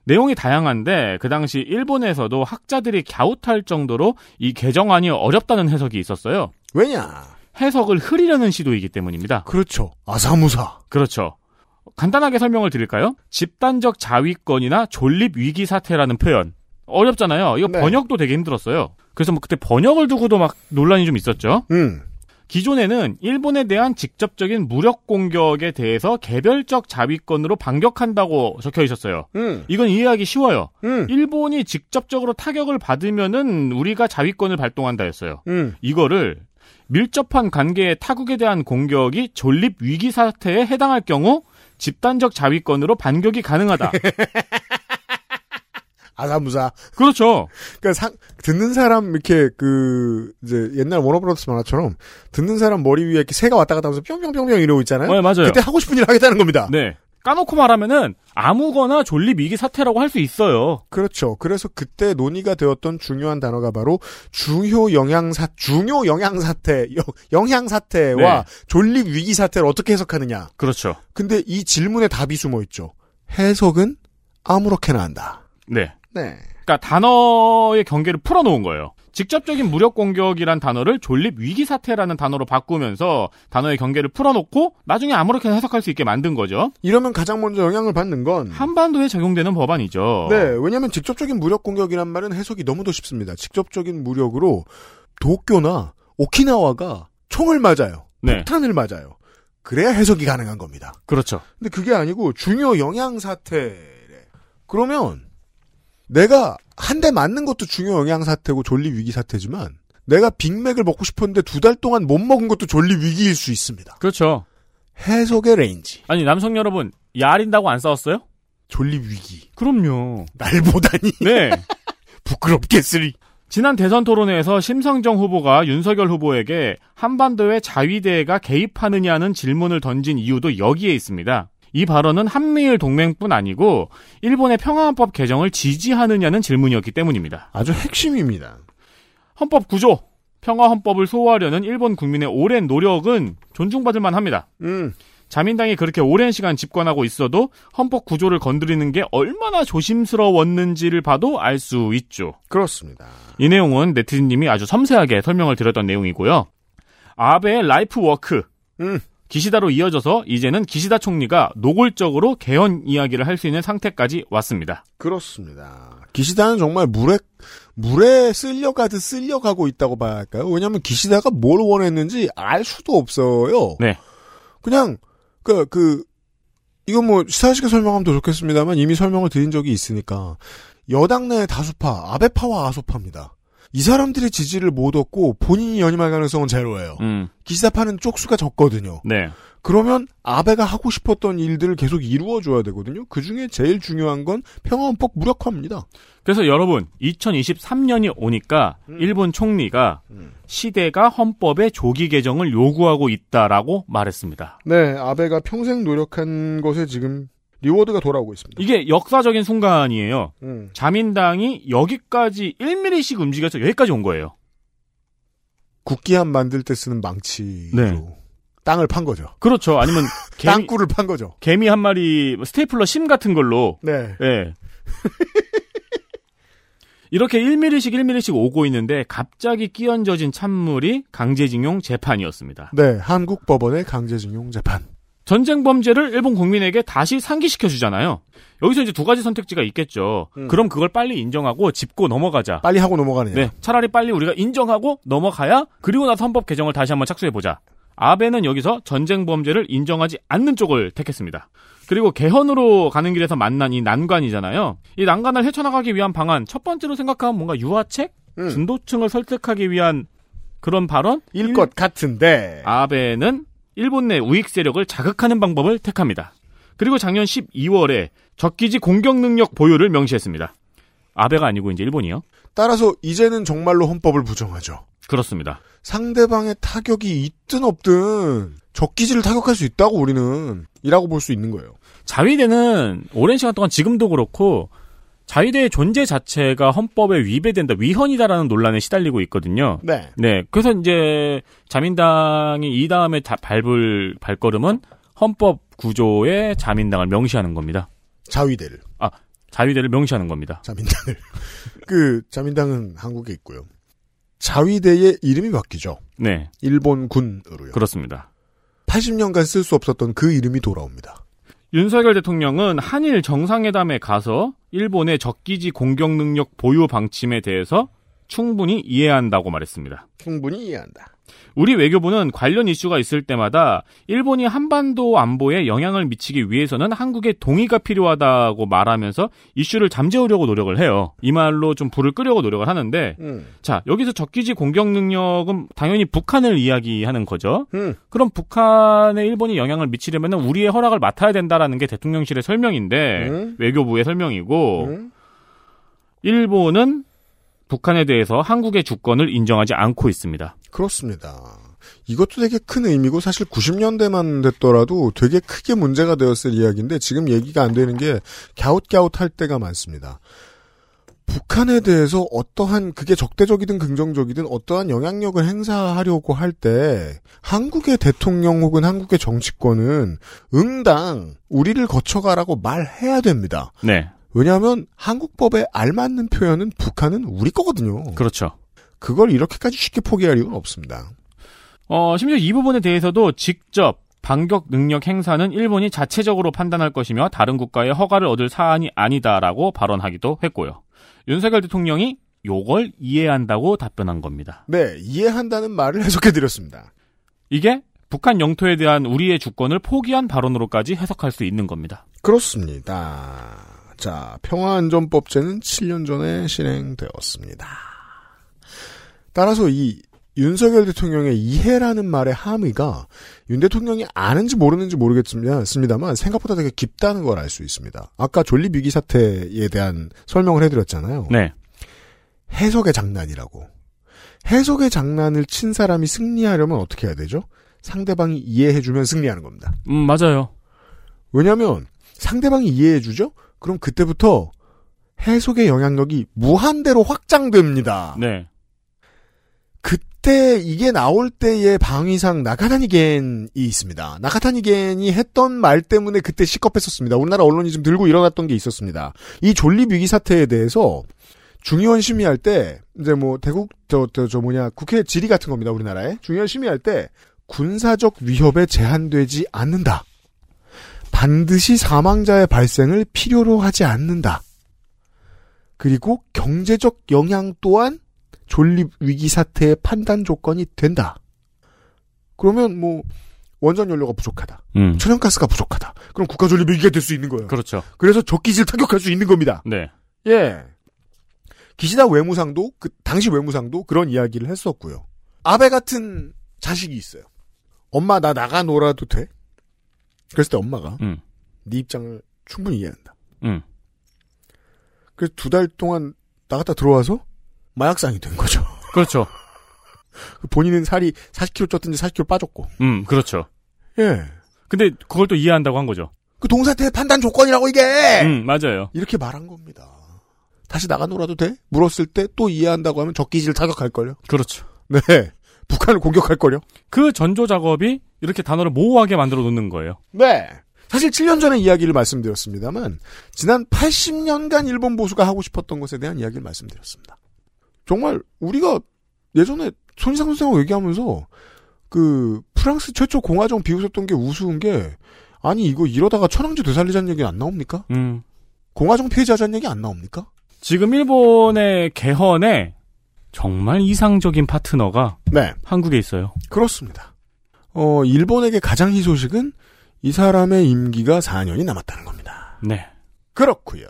내용이 다양한데 그 당시 일본에서도 학자들이 갸웃할 정도로 이 개정안이 어렵다는 해석이 있었어요. 왜냐? 해석을 흐리려는 시도이기 때문입니다. 그렇죠. 아사무사. 그렇죠. 간단하게 설명을 드릴까요? 집단적 자위권이나 존립 위기 사태라는 표현. 어렵잖아요. 이거 네. 번역도 되게 힘들었어요. 그래서 뭐 그때 번역을 두고도 막 논란이 좀 있었죠. 음. 기존에는 일본에 대한 직접적인 무력 공격에 대해서 개별적 자위권으로 반격한다고 적혀 있었어요. 음. 이건 이해하기 쉬워요. 음. 일본이 직접적으로 타격을 받으면은 우리가 자위권을 발동한다였어요. 음. 이거를 밀접한 관계의 타국에 대한 공격이 존립 위기 사태에 해당할 경우 집단적 자위권으로 반격이 가능하다. 아사무사. 그렇죠. 그러니까 상, 듣는 사람 이렇게 그 이제 옛날 Warner Brothers 만화처럼 듣는 사람 머리 위에 이렇게 새가 왔다 갔다 하면서 뿅뿅뿅뿅 이러고 있잖아요. 네, 맞아요. 그때 하고 싶은 일을 하겠다는 겁니다. 네. 까놓고 말하면은 아무거나 존립 위기 사태라고 할 수 있어요. 그렇죠. 그래서 그때 논의가 되었던 중요한 단어가 바로 중요 영향사 중요 영향 사태 영향 사태와 네. 존립 위기 사태를 어떻게 해석하느냐. 그렇죠. 근데 이 질문에 답이 숨어 있죠. 해석은 아무렇게나 한다. 네. 네. 그러니까 단어의 경계를 풀어놓은 거예요. 직접적인 무력 공격이란 단어를 존립 위기 사태라는 단어로 바꾸면서 단어의 경계를 풀어놓고 나중에 아무렇게나 해석할 수 있게 만든 거죠. 이러면 가장 먼저 영향을 받는 건 한반도에 적용되는 법안이죠. 네, 왜냐하면 직접적인 무력 공격이란 말은 해석이 너무 더 쉽습니다. 직접적인 무력으로 도쿄나 오키나와가 총을 맞아요. 네. 폭탄을 맞아요. 그래야 해석이 가능한 겁니다. 그렇죠. 근데 그게 아니고 중요 영향 사태래. 그러면 내가 한 대 맞는 것도 중요 영향 사태고 존립 위기 사태지만 내가 Big Mac을 먹고 싶었는데 두 달 동안 못 먹은 것도 존립 위기일 수 있습니다. 그렇죠. 해석의 range. 아니 남성 여러분 야린다고 안 싸웠어요? 존립 위기. 그럼요. 날 보다니. 네. 부끄럽겠으리. 지난 대선 토론회에서 심상정 후보가 윤석열 후보에게 한반도에 자위대가 개입하느냐는 질문을 던진 이유도 여기에 있습니다. 이 발언은 한미일 동맹뿐 아니고 일본의 평화헌법 개정을 지지하느냐는 질문이었기 때문입니다. 아주 핵심입니다. 헌법 구조, 평화헌법을 소화하려는 일본 국민의 오랜 노력은 존중받을 만합니다. 음. 자민당이 그렇게 오랜 시간 집권하고 있어도 헌법 구조를 건드리는 게 얼마나 조심스러웠는지를 봐도 알 수 있죠. 그렇습니다. 이 내용은 네티즌님이 아주 섬세하게 설명을 드렸던 내용이고요. 아베의 life work. 음. 기시다로 이어져서 이제는 기시다 총리가 노골적으로 개헌 이야기를 할 수 있는 상태까지 왔습니다. 그렇습니다. 기시다는 정말 물에 물에 쓸려가듯 쓸려가고 있다고 봐야 할까요? 왜냐하면 기시다가 뭘 원했는지 알 수도 없어요. 네. 그냥 그그 이건 뭐 시사식에 설명하면 더 좋겠습니다만 이미 설명을 드린 적이 있으니까 여당 내 다수파 아베파와 아소파입니다. 이 사람들의 지지를 못 얻고 본인이 연임할 가능성은 제로예요. 음. 기시다파는 쪽수가 적거든요. 네. 그러면 아베가 하고 싶었던 일들을 계속 이루어줘야 되거든요. 그 중에 제일 중요한 건 평화헌법 무력화입니다. 그래서 여러분, 2023년이 오니까 일본 총리가 시대가 헌법의 조기 개정을 요구하고 있다라고 말했습니다. 네, 아베가 평생 노력한 것에 지금 reward가 돌아오고 있습니다. 이게 역사적인 순간이에요. 음. 자민당이 여기까지 1mm씩 움직여서 여기까지 온 거예요. 국기함 만들 때 쓰는 망치로 네. 땅을 판 거죠. 그렇죠. 아니면 개미, 땅굴을 판 거죠. 개미 한 마리 스테이플러 심 같은 걸로 네. 예. 이렇게 1mm씩 1mm씩 오고 있는데 갑자기 끼얹어진 찬물이 강제징용 재판이었습니다. 네, 한국 법원의 강제징용 재판. 전쟁 범죄를 일본 국민에게 다시 상기시켜 주잖아요. 여기서 이제 두 가지 선택지가 있겠죠. 음. 그럼 그걸 빨리 인정하고 짚고 넘어가자. 빨리 하고 넘어가느냐. 네, 차라리 빨리 우리가 인정하고 넘어가야 그리고 나서 헌법 개정을 다시 한번 착수해 보자. 아베는 여기서 전쟁 범죄를 인정하지 않는 쪽을 택했습니다. 그리고 개헌으로 가는 길에서 만난 이 난관이잖아요. 이 난관을 헤쳐나가기 위한 방안 첫 번째로 생각하면 뭔가 유화책, 음. 중도층을 설득하기 위한 그런 발언 일것 같은데. 아베는 일본 내 우익 세력을 자극하는 방법을 택합니다. 그리고 작년 12월에 적기지 공격 능력 보유를 명시했습니다. 아베가 아니고 이제 일본이요. 따라서 이제는 정말로 헌법을 부정하죠. 그렇습니다. 상대방의 타격이 있든 없든 적기지를 타격할 수 있다고 우리는 이라고 볼 수 있는 거예요. 자위대는 오랜 시간 동안 지금도 그렇고 자위대의 존재 자체가 헌법에 위배된다, 위헌이다라는 논란에 시달리고 있거든요. 네. 네. 그래서 이제 자민당이 이 다음에 다 밟을 발걸음은 헌법 구조에 자민당을 명시하는 겁니다. 자위대를. 아, 자위대를 명시하는 겁니다. 자민당을. 그 자민당은 한국에 있고요. 자위대의 이름이 바뀌죠. 네. 일본군으로요. 그렇습니다. 80년간 쓸 수 없었던 그 이름이 돌아옵니다. 윤석열 대통령은 한일 정상회담에 가서 일본의 적기지 공격 능력 보유 방침에 대해서 충분히 이해한다고 말했습니다. 충분히 이해한다. 우리 외교부는 관련 이슈가 있을 때마다 일본이 한반도 안보에 영향을 미치기 위해서는 한국의 동의가 필요하다고 말하면서 이슈를 잠재우려고 노력을 해요. 이 말로 좀 불을 끄려고 노력을 하는데 음. 자 여기서 적기지 공격 능력은 당연히 북한을 이야기하는 거죠. 음. 그럼 북한에 일본이 영향을 미치려면 우리의 허락을 맡아야 된다라는 게 대통령실의 설명인데 음. 외교부의 설명이고 음. 일본은 북한에 대해서 한국의 주권을 인정하지 않고 있습니다. 그렇습니다. 이것도 되게 큰 의미고 사실 90년대만 됐더라도 되게 크게 문제가 되었을 이야기인데 지금 얘기가 안 되는 게 갸웃갸웃 할 때가 많습니다. 북한에 대해서 어떠한 그게 적대적이든 긍정적이든 어떠한 영향력을 행사하려고 할 때 한국의 대통령 혹은 한국의 정치권은 응당 우리를 거쳐가라고 말해야 됩니다. 네. 왜냐하면 한국법에 알맞는 표현은 북한은 우리 거거든요. 그렇죠. 그걸 이렇게까지 쉽게 포기할 이유는 없습니다. 어, 심지어 이 부분에 대해서도 직접 반격 능력 행사는 일본이 자체적으로 판단할 것이며 다른 국가의 허가를 얻을 사안이 아니다라고 발언하기도 했고요. 윤석열 대통령이 요걸 이해한다고 답변한 겁니다. 네, 이해한다는 말을 해석해 드렸습니다. 이게 북한 영토에 대한 우리의 주권을 포기한 발언으로까지 해석할 수 있는 겁니다. 그렇습니다. 자, 평화안전법제는 7년 전에 실행되었습니다. 따라서 이 윤석열 대통령의 이해라는 말의 함의가 윤 대통령이 아는지 모르는지 모르겠습니다만 생각보다 되게 깊다는 걸 알 수 있습니다. 아까 존립 위기 사태에 대한 설명을 해드렸잖아요. 네. 해석의 장난이라고. 해석의 장난을 친 사람이 승리하려면 어떻게 해야 되죠? 상대방이 이해해주면 승리하는 겁니다. 음, 맞아요. 왜냐하면 상대방이 이해해주죠? 그럼 그때부터 해석의 영향력이 무한대로 확장됩니다. 네. 그때 이게 나올 때의 방위상 나카타니 겐이 있습니다. 나카타니 겐이 했던 말 때문에 그때 시겁했었습니다. 우리나라 언론이 좀 들고 일어났던 게 있었습니다. 이 존립 위기 사태에 대해서 중의원 심의할 때 이제 뭐 대국 저저저 뭐냐 국회 질의 같은 겁니다. 우리나라에 중의원 심의할 때 군사적 위협에 제한되지 않는다. 반드시 사망자의 발생을 필요로 하지 않는다. 그리고 경제적 영향 또한 존립 위기 사태의 판단 조건이 된다. 그러면 뭐 원전 연료가 부족하다. 음. 천연가스가 부족하다. 그럼 국가 존립 위기가 될 수 있는 거예요. 그렇죠. 그래서 적기질 타격할 수 있는 겁니다. 네. 예. 기시다 외무상도 그 당시 외무상도 그런 이야기를 했었고요. 아베 같은 자식이 있어요. 엄마 나 나가 놀아도 돼? 그랬을 때 엄마가 음. 네 입장을 충분히 이해한다. 음. 그래서 두 달 동안 나갔다 들어와서 마약상이 된 거죠. 그렇죠. 본인은 살이 40kg 쪘든지 40kg 빠졌고. 음, 그렇죠. 예. 근데 그걸 또 이해한다고 한 거죠. 그 동사태 판단 조건이라고 이게. 음, 맞아요. 이렇게 말한 겁니다. 다시 나가 놀아도 돼? 물었을 때 또 이해한다고 하면 적기질 타격할 걸요. 그렇죠. 네. 북한을 공격할 걸요. 그 전조 작업이 이렇게 단어를 모호하게 만들어 놓는 거예요. 네. 사실 7년 전에 이야기를 말씀드렸습니다만 지난 80년간 일본 보수가 하고 싶었던 것에 대한 이야기를 말씀드렸습니다. 정말 우리가 예전에 손희상 선생하고 얘기하면서 그 프랑스 최초 공화정 비웃었던 게 우스운 게 아니 이거 이러다가 천황제 되살리자는 얘기 안 나옵니까? 음. 공화정 폐지하자는 얘기 안 나옵니까? 지금 일본의 개헌에 정말 이상적인 파트너가 네. 한국에 있어요. 그렇습니다. 어, 일본에게 가장 희소식은 이 사람의 임기가 4년이 남았다는 겁니다. 네. 그렇고요.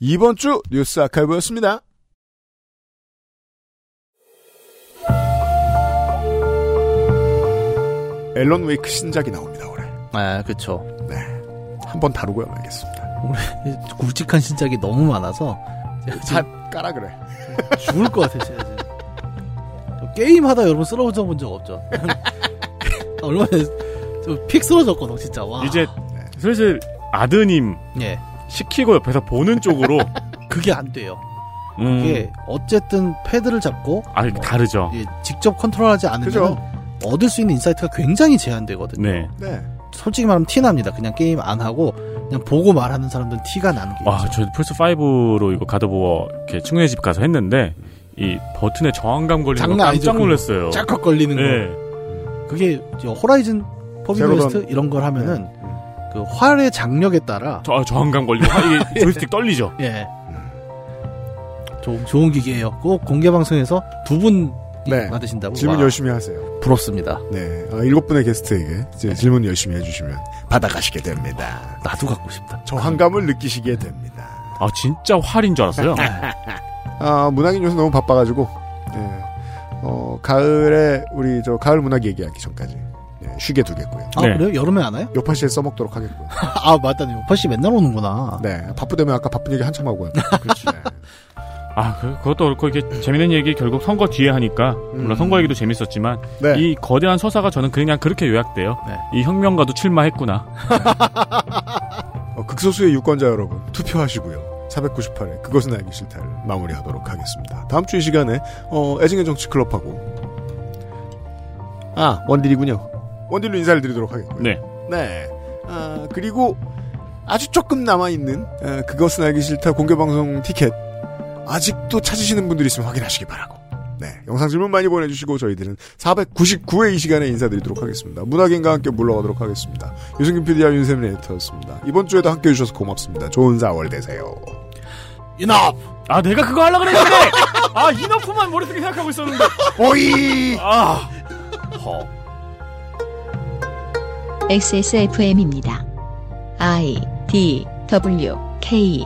이번 주 뉴스 아카이브였습니다. 앨런 웨이크 신작이 나옵니다, 올해. 아, 그쵸. 네. 한번 다루고요, 말겠습니다. 우리 굵직한 신작이 너무 많아서 다 까라 그래. 죽을 것 같아, 진짜. 저 게임 하다 여러분 쓰러져 본 적 없죠? 얼마 전에 저픽 쓰러졌거든, 진짜. 와. 이제 슬슬 아드님 예. 시키고 옆에서 보는 쪽으로 그게 안 돼요. 음. 이게 어쨌든 패드를 잡고 아, 다르죠. 예, 직접 컨트롤하지 않으면 그죠. 얻을 수 있는 insight가 굉장히 제한되거든요. 네. 네. 솔직히 말하면 티 납니다. 그냥 게임 안 하고 그냥 보고 말하는 사람들은 티가 나는 게 와, 저 플스 5로 이거 God of War 이렇게 친구네 집 가서 했는데 이 버튼에 저항감 걸리는 거. 깜짝 놀랐어요. 짝깍 걸리는 네. 거. 그게 이제 Horizon. West 이런 걸 하면은 그 활의 장력에 따라 저, 아, 저항감 걸리고 화- 이게 조이스틱 떨리죠. 예. 좋은, 좋은 기계예요. 꼭 공개 방송에서 두 분 네. 받으신다고. 질문 와, 열심히 하세요. 부럽습니다. 네. 아, 일곱 분의 게스트에게 이제 질문 열심히 해주시면 받아가시게 됩니다. 나도 갖고 싶다. 저항감을 느끼시게 됩니다. 아, 진짜 활인 줄 알았어요. 아, 문학인 요새 너무 바빠가지고, 예. 어, 가을에, 우리 저 가을 문학 얘기하기 전까지, 예, 쉬게 두겠고요. 아, 네. 그래요? 여름에 안 와요? 요파 씨에 써먹도록 하겠고요. 아, 맞다. 요파 씨 맨날 오는구나. 네. 바쁘다면 아까 바쁜 얘기 한참 하고 왔는데. 그렇지. 아, 그, 그것도 그렇고 이게 재밌는 얘기 결국 선거 뒤에 하니까 물론 음. 선거 얘기도 재밌었지만 네. 이 거대한 서사가 저는 그냥 그렇게 요약돼요. 네. 이 혁명가도 출마했구나. 어, 극소수의 유권자 여러분, 투표하시고요. 498회 그것은 알기 싫다를 마무리하도록 하겠습니다. 다음 주 이 시간에 어, 애증의 정치 클럽하고 아 원딜이군요. 원딜로 인사를 드리도록 하겠고요. 네. 네. 아, 그리고 아주 조금 남아 있는 그것은 알기 싫다 공개 방송 티켓 아직도 찾으시는 분들 있으면 확인하시기 바라고. 네. 영상 질문 많이 보내주시고 저희들은 499회 이 시간에 인사드리도록 하겠습니다. 문학인과 함께 물러가도록 하겠습니다. 유승균 PD와 윤세민 에디터였습니다. 이번 주에도 함께 해주셔서 고맙습니다. 좋은 4월 되세요. 이납! 아, 내가 그거 하려고 그랬는데! 아, 이너프만 머릿속에 생각하고 있었는데! 오이! 아, 허. XSFM입니다. I D W K